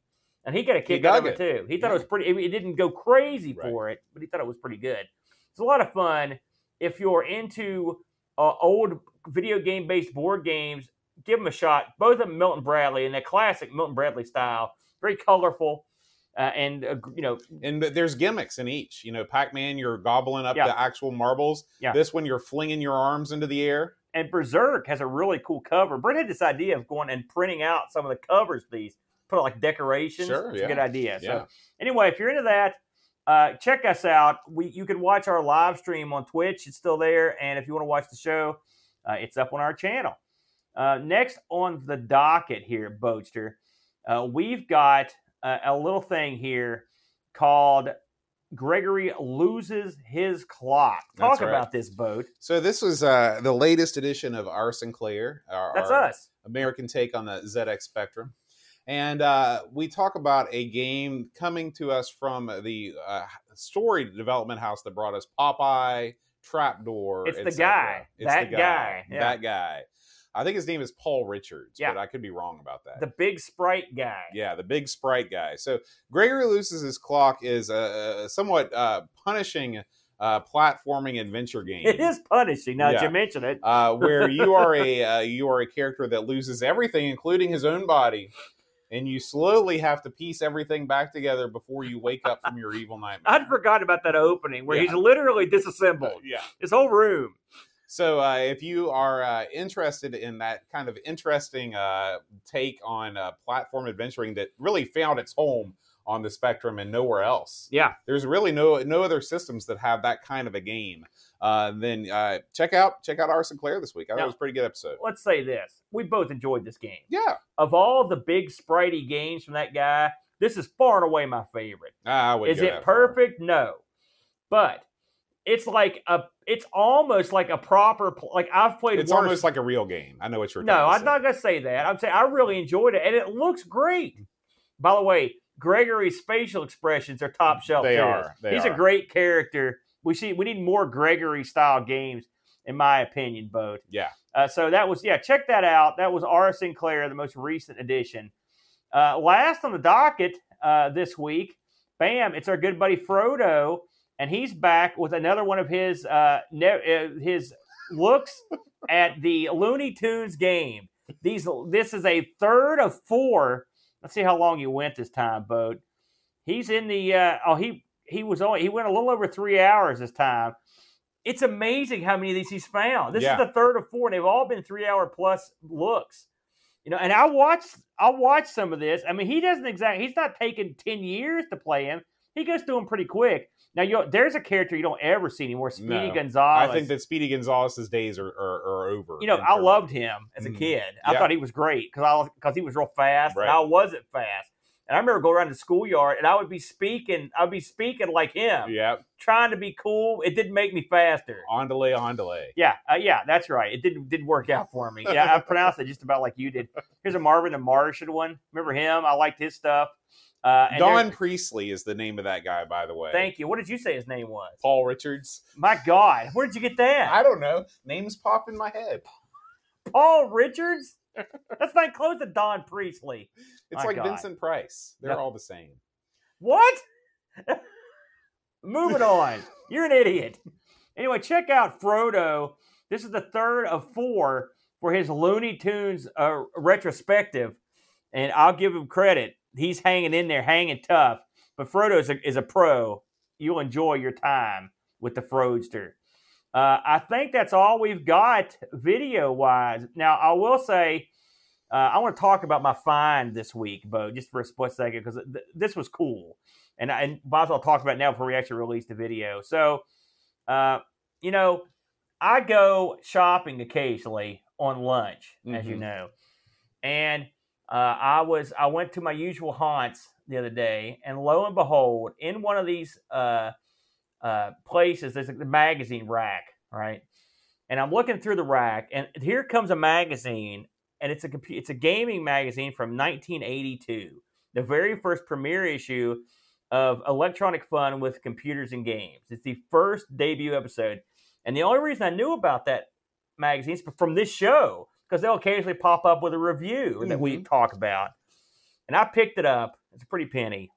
Speaker 2: and he got a kick out of it too. He thought it was pretty. It didn't go crazy
Speaker 1: Right.
Speaker 2: for it, but he thought it was pretty good. It's a lot of fun if you're into uh, old video game based board games. Give them a shot. Both of them Milton Bradley in that classic Milton Bradley style, very colorful. Uh, and uh, you know
Speaker 1: And there's gimmicks in each. You know, Pac-Man, you're gobbling up
Speaker 2: Yeah.
Speaker 1: the actual marbles.
Speaker 2: Yeah.
Speaker 1: This one, you're flinging your arms into the air.
Speaker 2: and Berserk has a really cool cover. Brent had this idea of going and printing out some of the covers, of these put it like decorations.
Speaker 1: Sure,
Speaker 2: it's
Speaker 1: yeah.
Speaker 2: a good idea.
Speaker 1: Yeah.
Speaker 2: So anyway, if you're into that, uh, check us out. We you can watch our live stream on Twitch. It's still there, and if you want to watch the show, uh, it's up on our channel. Uh, next on the docket here, Boatster, uh, we've got uh, a little thing here called Gregory loses his clock. Talk
Speaker 1: That's right.
Speaker 2: about this boat.
Speaker 1: So this was uh, the latest edition of our Sinclair. Our,
Speaker 2: That's
Speaker 1: our
Speaker 2: us.
Speaker 1: American take on the ZX Spectrum. And uh, we talk about a game coming to us from the uh, story development house that brought us Popeye, Trapdoor.
Speaker 2: It's the guy.
Speaker 1: It's
Speaker 2: That
Speaker 1: the
Speaker 2: guy. Yeah.
Speaker 1: That guy. I think his name is Paul Richards,
Speaker 2: Yeah.
Speaker 1: but I could be wrong about that.
Speaker 2: The big sprite guy.
Speaker 1: Yeah, the big sprite guy. So Gregory loses his clock is a, a somewhat uh, punishing uh, platforming adventure game.
Speaker 2: It is punishing. Now that
Speaker 1: Yeah.
Speaker 2: you mention it,
Speaker 1: uh, where you are a uh, you are a character that loses everything, including his own body, and you slowly have to piece everything back together before you wake up from your evil nightmare.
Speaker 2: I'd forgotten about that opening where
Speaker 1: Yeah.
Speaker 2: he's literally disassembled
Speaker 1: Yeah.
Speaker 2: his whole room.
Speaker 1: So uh, if you are uh, interested in that kind of interesting uh, take on uh, platform adventuring that really found its home on the Spectrum and nowhere else,
Speaker 2: Yeah,
Speaker 1: there's really no no other systems that have that kind of a game. Uh, then uh, check out check out our Sinclair this week. I thought it was a pretty good episode.
Speaker 2: let's say this: we both enjoyed this game.
Speaker 1: Yeah,
Speaker 2: Of all the big spritey games from that guy, this is far and away my favorite.
Speaker 1: Ah,
Speaker 2: Is it
Speaker 1: that far.
Speaker 2: perfect? No, but it's like a. It's almost like a proper. Like I've played.
Speaker 1: It's
Speaker 2: worse-
Speaker 1: almost like a real game. I know what you're.
Speaker 2: No, I'm not going to say that. I'm saying I really enjoyed it, and it looks great. By the way, Gregory's facial expressions are top shelf.
Speaker 1: They are. They
Speaker 2: He's
Speaker 1: are.
Speaker 2: a great character. We see we need more Gregory style games, in my opinion. Both.
Speaker 1: Yeah.
Speaker 2: Uh, so that was yeah. Check that out. That was R. Sinclair, the most recent edition. Uh, last on the docket uh, this week, bam! It's our good buddy Frodo, and he's back with another one of his uh, ne- uh, his looks at the Looney Tunes game. These this is a third of four. Let's see how long you went this time, boat. He's in the uh, oh he he was only he went a little over three hours this time. It's amazing how many of these he's found. This
Speaker 1: Yeah.
Speaker 2: is the third of four, and they've all been three hour plus looks. You know, and I watched I watched some of this. I mean, he doesn't exactly he's not taking ten years to play him. He goes through them pretty quick. Now, you there's a character you don't ever see anymore, Speedy
Speaker 1: No.
Speaker 2: Gonzalez.
Speaker 1: I think that Speedy Gonzalez's days are, are, are over.
Speaker 2: You know, I
Speaker 1: terms-
Speaker 2: loved him as a
Speaker 1: Mhm.
Speaker 2: kid. I
Speaker 1: Yeah.
Speaker 2: thought he was great because I because he was real fast
Speaker 1: Right.
Speaker 2: and I wasn't fast. And I remember going around the schoolyard and I would be speaking, I'd be speaking like him,
Speaker 1: Yeah,
Speaker 2: trying to be cool. It didn't make me faster.
Speaker 1: on delay, on delay.
Speaker 2: Yeah, uh, yeah, that's right. It didn't didn't work out for me. Yeah, I pronounced it just about like you did. Here's a Marvin the Martian one. Remember him? I liked his stuff. Uh,
Speaker 1: Don Priestley is the name of that guy, by the way.
Speaker 2: Thank you. What did you say his name was?
Speaker 1: Paul Richards.
Speaker 2: My God, where did you get that?
Speaker 1: I don't know. Names pop in my head.
Speaker 2: Paul Richards? That's not close to Don Priestley.
Speaker 1: It's
Speaker 2: My
Speaker 1: like
Speaker 2: God.
Speaker 1: Vincent Price. They're
Speaker 2: Yeah.
Speaker 1: all the same.
Speaker 2: What? Moving on. You're an idiot. Anyway, check out Frodo. This is the third of four for his Looney Tunes uh, retrospective, and I'll give him credit. He's hanging in there, hanging tough. But Frodo is a, is a pro. You'll enjoy your time with the Froadster. Uh, I think that's all we've got video wise. Now, I will say, uh, I want to talk about my find this week, Bo, just for a split second, because th- this was cool. And, I, and might as well talk about it now before we actually release the video. So, uh, you know, I go shopping occasionally on lunch, mm-hmm. as you mm-hmm. know. And uh, I was I went to my usual haunts the other day, and lo and behold, in one of these uh, uh, places, there's a magazine rack, right? And I'm looking through the rack, and here comes a magazine, and it's a it's a gaming magazine from 1982, the very first premiere issue of Electronic Fun with Computers and Games. It's the first debut episode, and the only reason I knew about that magazine is from this show because they'll occasionally pop up with a review mm-hmm. that we mm-hmm. talk about. And I picked it up. It's a pretty penny.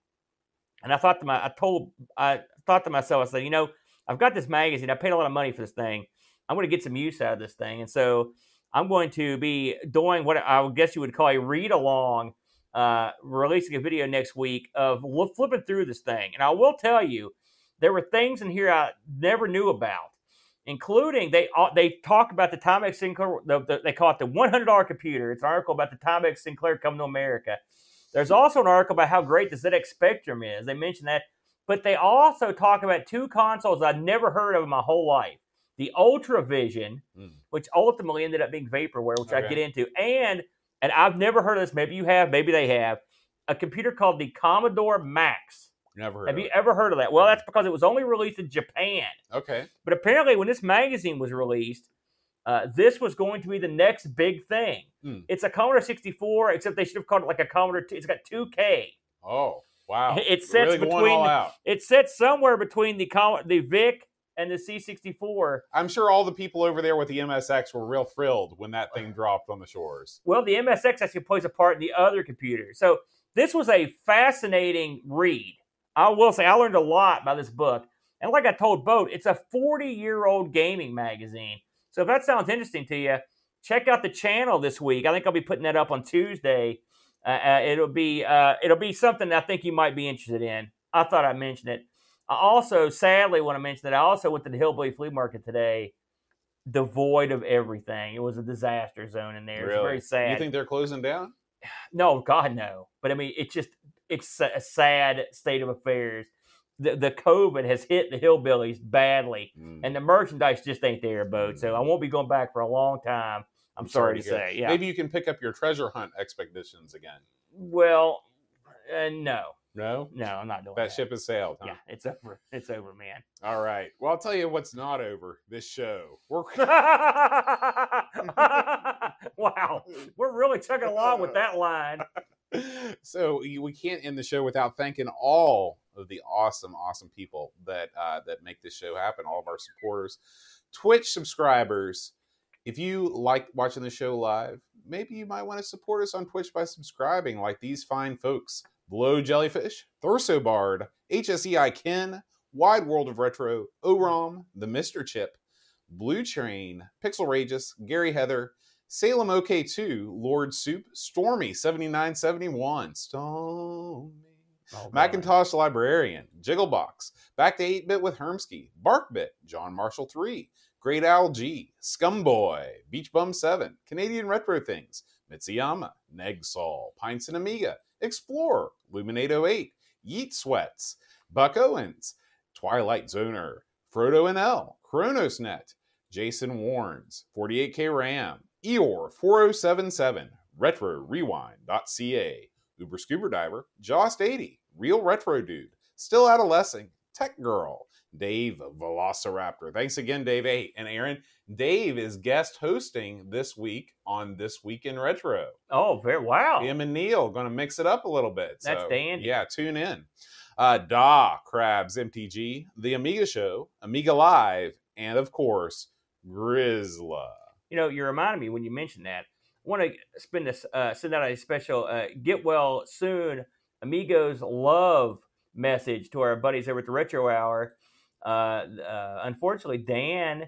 Speaker 2: And I thought to my, I told, I thought to myself, I said, you know, I've got this magazine. I paid a lot of money for this thing. I'm going to get some use out of this thing. And so I'm going to be doing what I would guess you would call a read along, uh, releasing a video next week of flipping through this thing. And I will tell you, there were things in here I never knew about including they they talk about the Timex Sinclair. The, the, they call it the one hundred dollar computer. It's an article about the Timex Sinclair coming to America. There's also an article about how great the ZX Spectrum is. They mention that, but they also talk about two consoles I've never heard of in my whole life: the UltraVision, mm. which ultimately ended up being Vaporware, which okay. I get into, and and I've never heard of this. Maybe you have, maybe they have. A computer called the Commodore Max.
Speaker 1: Never heard.
Speaker 2: Have you it. ever heard of that? Well, that's because it was only released in Japan.
Speaker 1: Okay.
Speaker 2: But apparently, when this magazine was released, uh, this was going to be the next big thing. Mm. It's a Commodore 64, except they should have called it like a Commodore. 2. It's got 2K.
Speaker 1: Oh, wow!
Speaker 2: It sits really between. It sits somewhere between the the VIC and the C64.
Speaker 1: I'm sure all the people over there with the MSX were real thrilled when that thing dropped on the shores.
Speaker 2: Well, the MSX actually plays a part in the other computer. So this was a fascinating read. I will say I learned a lot by this book. And like I told Boat, it's a 40 year old gaming magazine. So if that sounds interesting to you, check out the channel this week. I think I'll be putting that up on Tuesday. Uh, uh, it'll be uh, it'll be something I think you might be interested in. I thought I'd mention it. I also, sadly, want to mention that I also went to the Hillbilly Flea Market today, devoid of everything. It was a disaster zone in there. Really? It's very sad.
Speaker 1: You think they're closing down?
Speaker 2: No, God, no. But I mean, it's just it's a sad state of affairs. The, the COVID has hit the hillbillies badly, mm. and the merchandise just ain't there, boat. Mm. So I won't be going back for a long time. I'm, I'm sorry, sorry, to say. Yeah.
Speaker 1: Maybe you can pick up your treasure hunt expeditions again.
Speaker 2: Well, uh, no.
Speaker 1: No,
Speaker 2: no, I'm not doing
Speaker 1: that.
Speaker 2: That
Speaker 1: ship has sailed. Huh?
Speaker 2: Yeah, it's over. It's over, man.
Speaker 1: All right. Well, I'll tell you what's not over. This show. We're
Speaker 2: wow, we're really chugging along with that line.
Speaker 1: so we can't end the show without thanking all of the awesome, awesome people that uh, that make this show happen. All of our supporters, Twitch subscribers. If you like watching the show live, maybe you might want to support us on Twitch by subscribing, like these fine folks. Blow Jellyfish, Thorso Bard, HSEI Ken, Wide World of Retro, OROM, The Mr. Chip, Blue Train, Pixel Rageous, Gary Heather, Salem OK2, Lord Soup, Stormy 7971, Stormy, oh, Macintosh Librarian, Jigglebox, Back to 8 Bit with Hermsky, Barkbit, John Marshall 3, Great Al G, Scumboy, Beach Bum 7, Canadian Retro Things, Mitsuyama, Negsol, Pints and Amiga, Explorer, Luminate 08, Yeet Sweats, Buck Owens, Twilight Zoner, Frodo NL, ChronosNet, Jason Warns, 48K RAM, Eeyore 4077, Retro Rewind.ca, Uber Scuba Diver, Jost 80, Real Retro Dude, Still Adolescent, Tech Girl, Dave Velociraptor. Thanks again, Dave. Hey, and Aaron, Dave is guest hosting this week on This Week in Retro.
Speaker 2: Oh, very wow.
Speaker 1: Him and Neil going to mix it up a little bit.
Speaker 2: That's so, dandy.
Speaker 1: Yeah, tune in. Uh, Da Crabs MTG, The Amiga Show, Amiga Live, and of course, Grizzla.
Speaker 2: You know, you reminded me when you mentioned that. I want to spend this, uh, send out a special uh, get well soon. Amigos love message to our buddies over at the Retro Hour. Uh, uh, unfortunately, Dan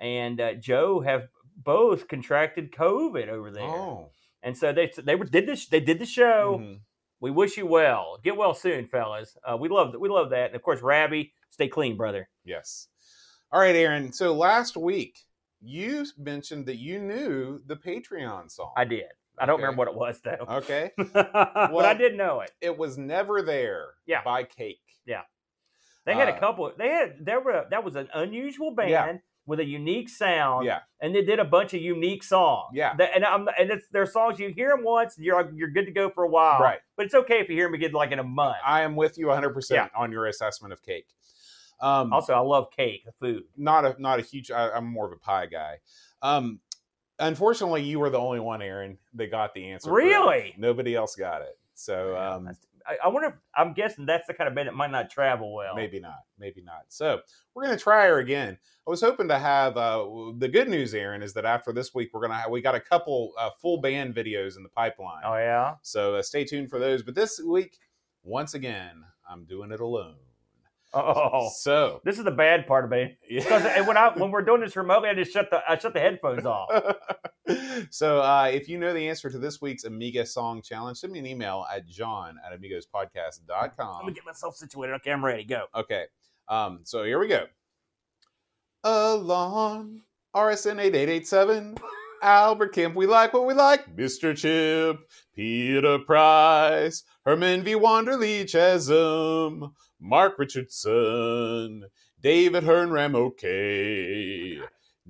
Speaker 2: and uh, Joe have both contracted COVID over there,
Speaker 1: Oh.
Speaker 2: and so they they did this. They did the show.
Speaker 1: Mhm.
Speaker 2: We wish you well. Get well soon, fellas. Uh, we love we love that, and of course, Rabby, stay clean, brother.
Speaker 1: Yes. All right, Aaron. So last week you mentioned that you knew the Patreon song.
Speaker 2: I did. I don't
Speaker 1: Okay.
Speaker 2: remember what it was though,
Speaker 1: Okay.
Speaker 2: but I
Speaker 1: Well-
Speaker 2: did know it.
Speaker 1: It was never there.
Speaker 2: Yeah.
Speaker 1: By Cake. Yeah.
Speaker 2: They had
Speaker 1: Uh,
Speaker 2: a couple. They had there were that was an unusual band
Speaker 1: Yeah.
Speaker 2: with a unique sound.
Speaker 1: Yeah.
Speaker 2: and they did a bunch of unique songs.
Speaker 1: Yeah.
Speaker 2: And I'm, and it's their songs you hear them once, you're you're good to go for a while.
Speaker 1: Right.
Speaker 2: But it's okay if you hear them again like in a month.
Speaker 1: I am with you 100%
Speaker 2: Yeah.
Speaker 1: on your assessment of Cake. Um,
Speaker 2: also, I love cake, the food.
Speaker 1: not a not a huge. I, I'm more of a pie guy. Um, unfortunately, you were the only one, Aaron, that got the answer. correct.
Speaker 2: Really?
Speaker 1: Nobody else got it. So
Speaker 2: Yeah,
Speaker 1: um,
Speaker 2: I, I wonder. If, I'm guessing that's the kind of band that might not travel well.
Speaker 1: maybe not. Maybe not. So we're gonna try her again. I was hoping to have uh, the good news, Aaron, is that after this week we're gonna have, we got a couple uh, full band videos in the pipeline.
Speaker 2: Oh yeah.
Speaker 1: So uh, stay tuned for those. But this week, once again, I'm doing it alone.
Speaker 2: Oh,
Speaker 1: So
Speaker 2: this is the bad part about it. Because when I when we're doing this remotely, I just shut the I shut the headphones off.
Speaker 1: so uh, if you know the answer to this week's Amiga song challenge, send me an email at john at
Speaker 2: Let me
Speaker 1: amigospodcast.com.
Speaker 2: get myself situated. Okay, I'm ready. Go.
Speaker 1: Okay. Um, so here we go. Alon, RSN 8887. Albert Kemp, we like what we like. Mr. Chip, Peter Price, Herman V. Wanderly Chasm, Mark Richardson, David Hernram, okay.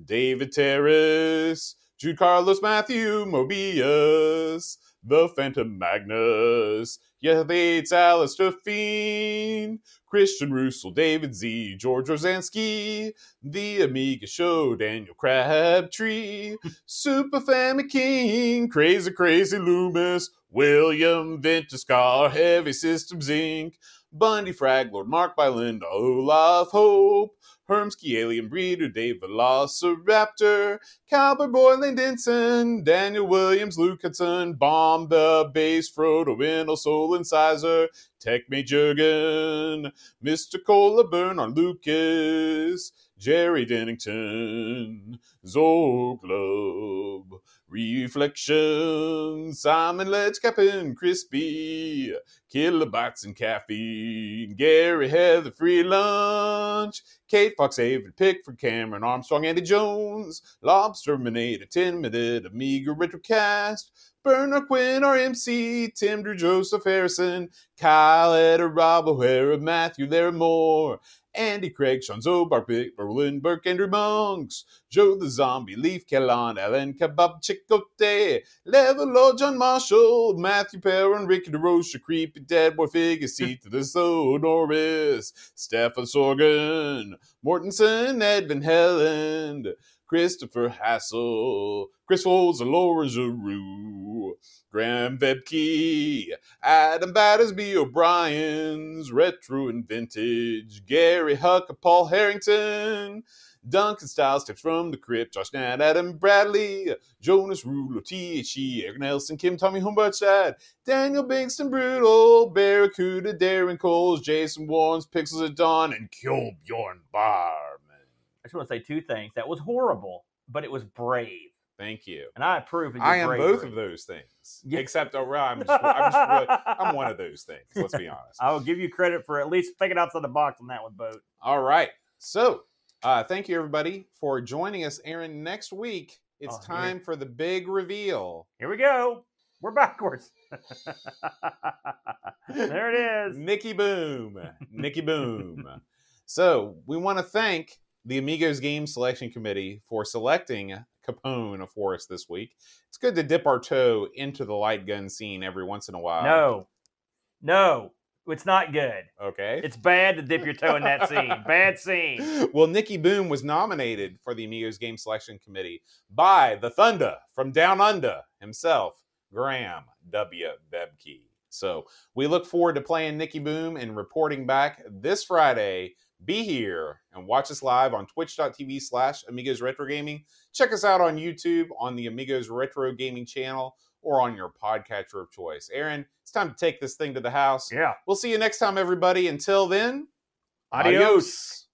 Speaker 1: David Terrace, Jude Carlos Matthew Mobius, The Phantom Magnus, Yates Alistair Fiend, Christian Russell, David Z, George Rosansky, The Amiga Show, Daniel Crabtree, Super Family King, Crazy Crazy Loomis, William Ventuscar, Heavy Systems Inc., Bundy Frag, Lord Mark Byland, Olaf Hope, Hermsky Alien Breeder, Dave Velociraptor, Cowboy Boy Denson, Daniel Williams, Luke Hudson, Bomb the Bass, Frodo Wendell, Soul Incisor, Tech Jurgen, Mr. Cola Bernard Lucas, Jerry Dennington, Zorglub, Reflection, Simon Ledge Captain, Crispy, Kilobytes and Caffeine, Gary Heather, Free Lunch, Kate Fox, David Pickford, Cameron Armstrong, Andy Jones, Lobster Minute, 10 Minute, Amiga Retrocast, Bernard Quinn, our MC, Tim Drew, Joseph Harrison, Kyle Eder, Rob O'Hara, Matthew Larimore, Andy Craig, Sean Zobar, Vic, Berlin Burke, Andrew Monks, Joe the Zombie, Leaf Kellan, Alan Kebab, Chicote, Level Lord John Marshall, Matthew Perrin, Ricky DeRoche, Creepy Dead Boy Figure, Seat to the Soul, Stefan Sorgen, Mortensen, Edvin Helland, Christopher Hassel, Chris Folds, Laura Giroux, Graham Vebke, Adam Battersby O'Brien's Retro and Vintage, Gary Huck, Paul Harrington, Duncan Styles, Tips from the Crypt, Josh Nat, Adam Bradley, Jonas Rulo, T.H.E., Eric Nelson, Kim, Tommy Humbertstad, Daniel Bingston, Brutal, Barracuda, Darren Coles, Jason Warrens, Pixels at Dawn, and Kjolbjorn Barman.
Speaker 2: I just want to say two things. That was horrible, but it was brave,
Speaker 1: Thank you.
Speaker 2: and I approve of your
Speaker 1: I am
Speaker 2: bravery.
Speaker 1: both of those things,
Speaker 2: Yeah.
Speaker 1: except oh, I'm just, I'm, just really, I'm one of those things. Let's be honest.
Speaker 2: I will give you credit for at least thinking outside the box on that one, boat.
Speaker 1: All right. So, uh, thank you everybody for joining us, Aaron. Next week, it's
Speaker 2: Oh, here.
Speaker 1: time for the big reveal.
Speaker 2: Here we go. We're backwards. there it is.
Speaker 1: Nicky Boom. Nicky Boom. So, we want to thank the Amigos Game Selection Committee for selecting Capone for us this week. It's good to dip our toe into the light gun scene every once in a while.
Speaker 2: No, no, it's not good.
Speaker 1: Okay.
Speaker 2: It's bad to dip your toe in that scene. Bad scene.
Speaker 1: Well, Nicky Boom was nominated for the Amigos Game Selection Committee by the Thunder from Down Under himself, Graham W. Bebke. So we look forward to playing Nicky Boom and reporting back this Friday. Be here and watch us live on twitch.tv slash Amigos Retro Gaming. Check us out on YouTube on the Amigos Retro Gaming channel or on your podcatcher of choice. Aaron, it's time to take this thing to the house.
Speaker 2: Yeah.
Speaker 1: We'll see you next time, everybody. Until then,
Speaker 2: Adios.
Speaker 1: adios.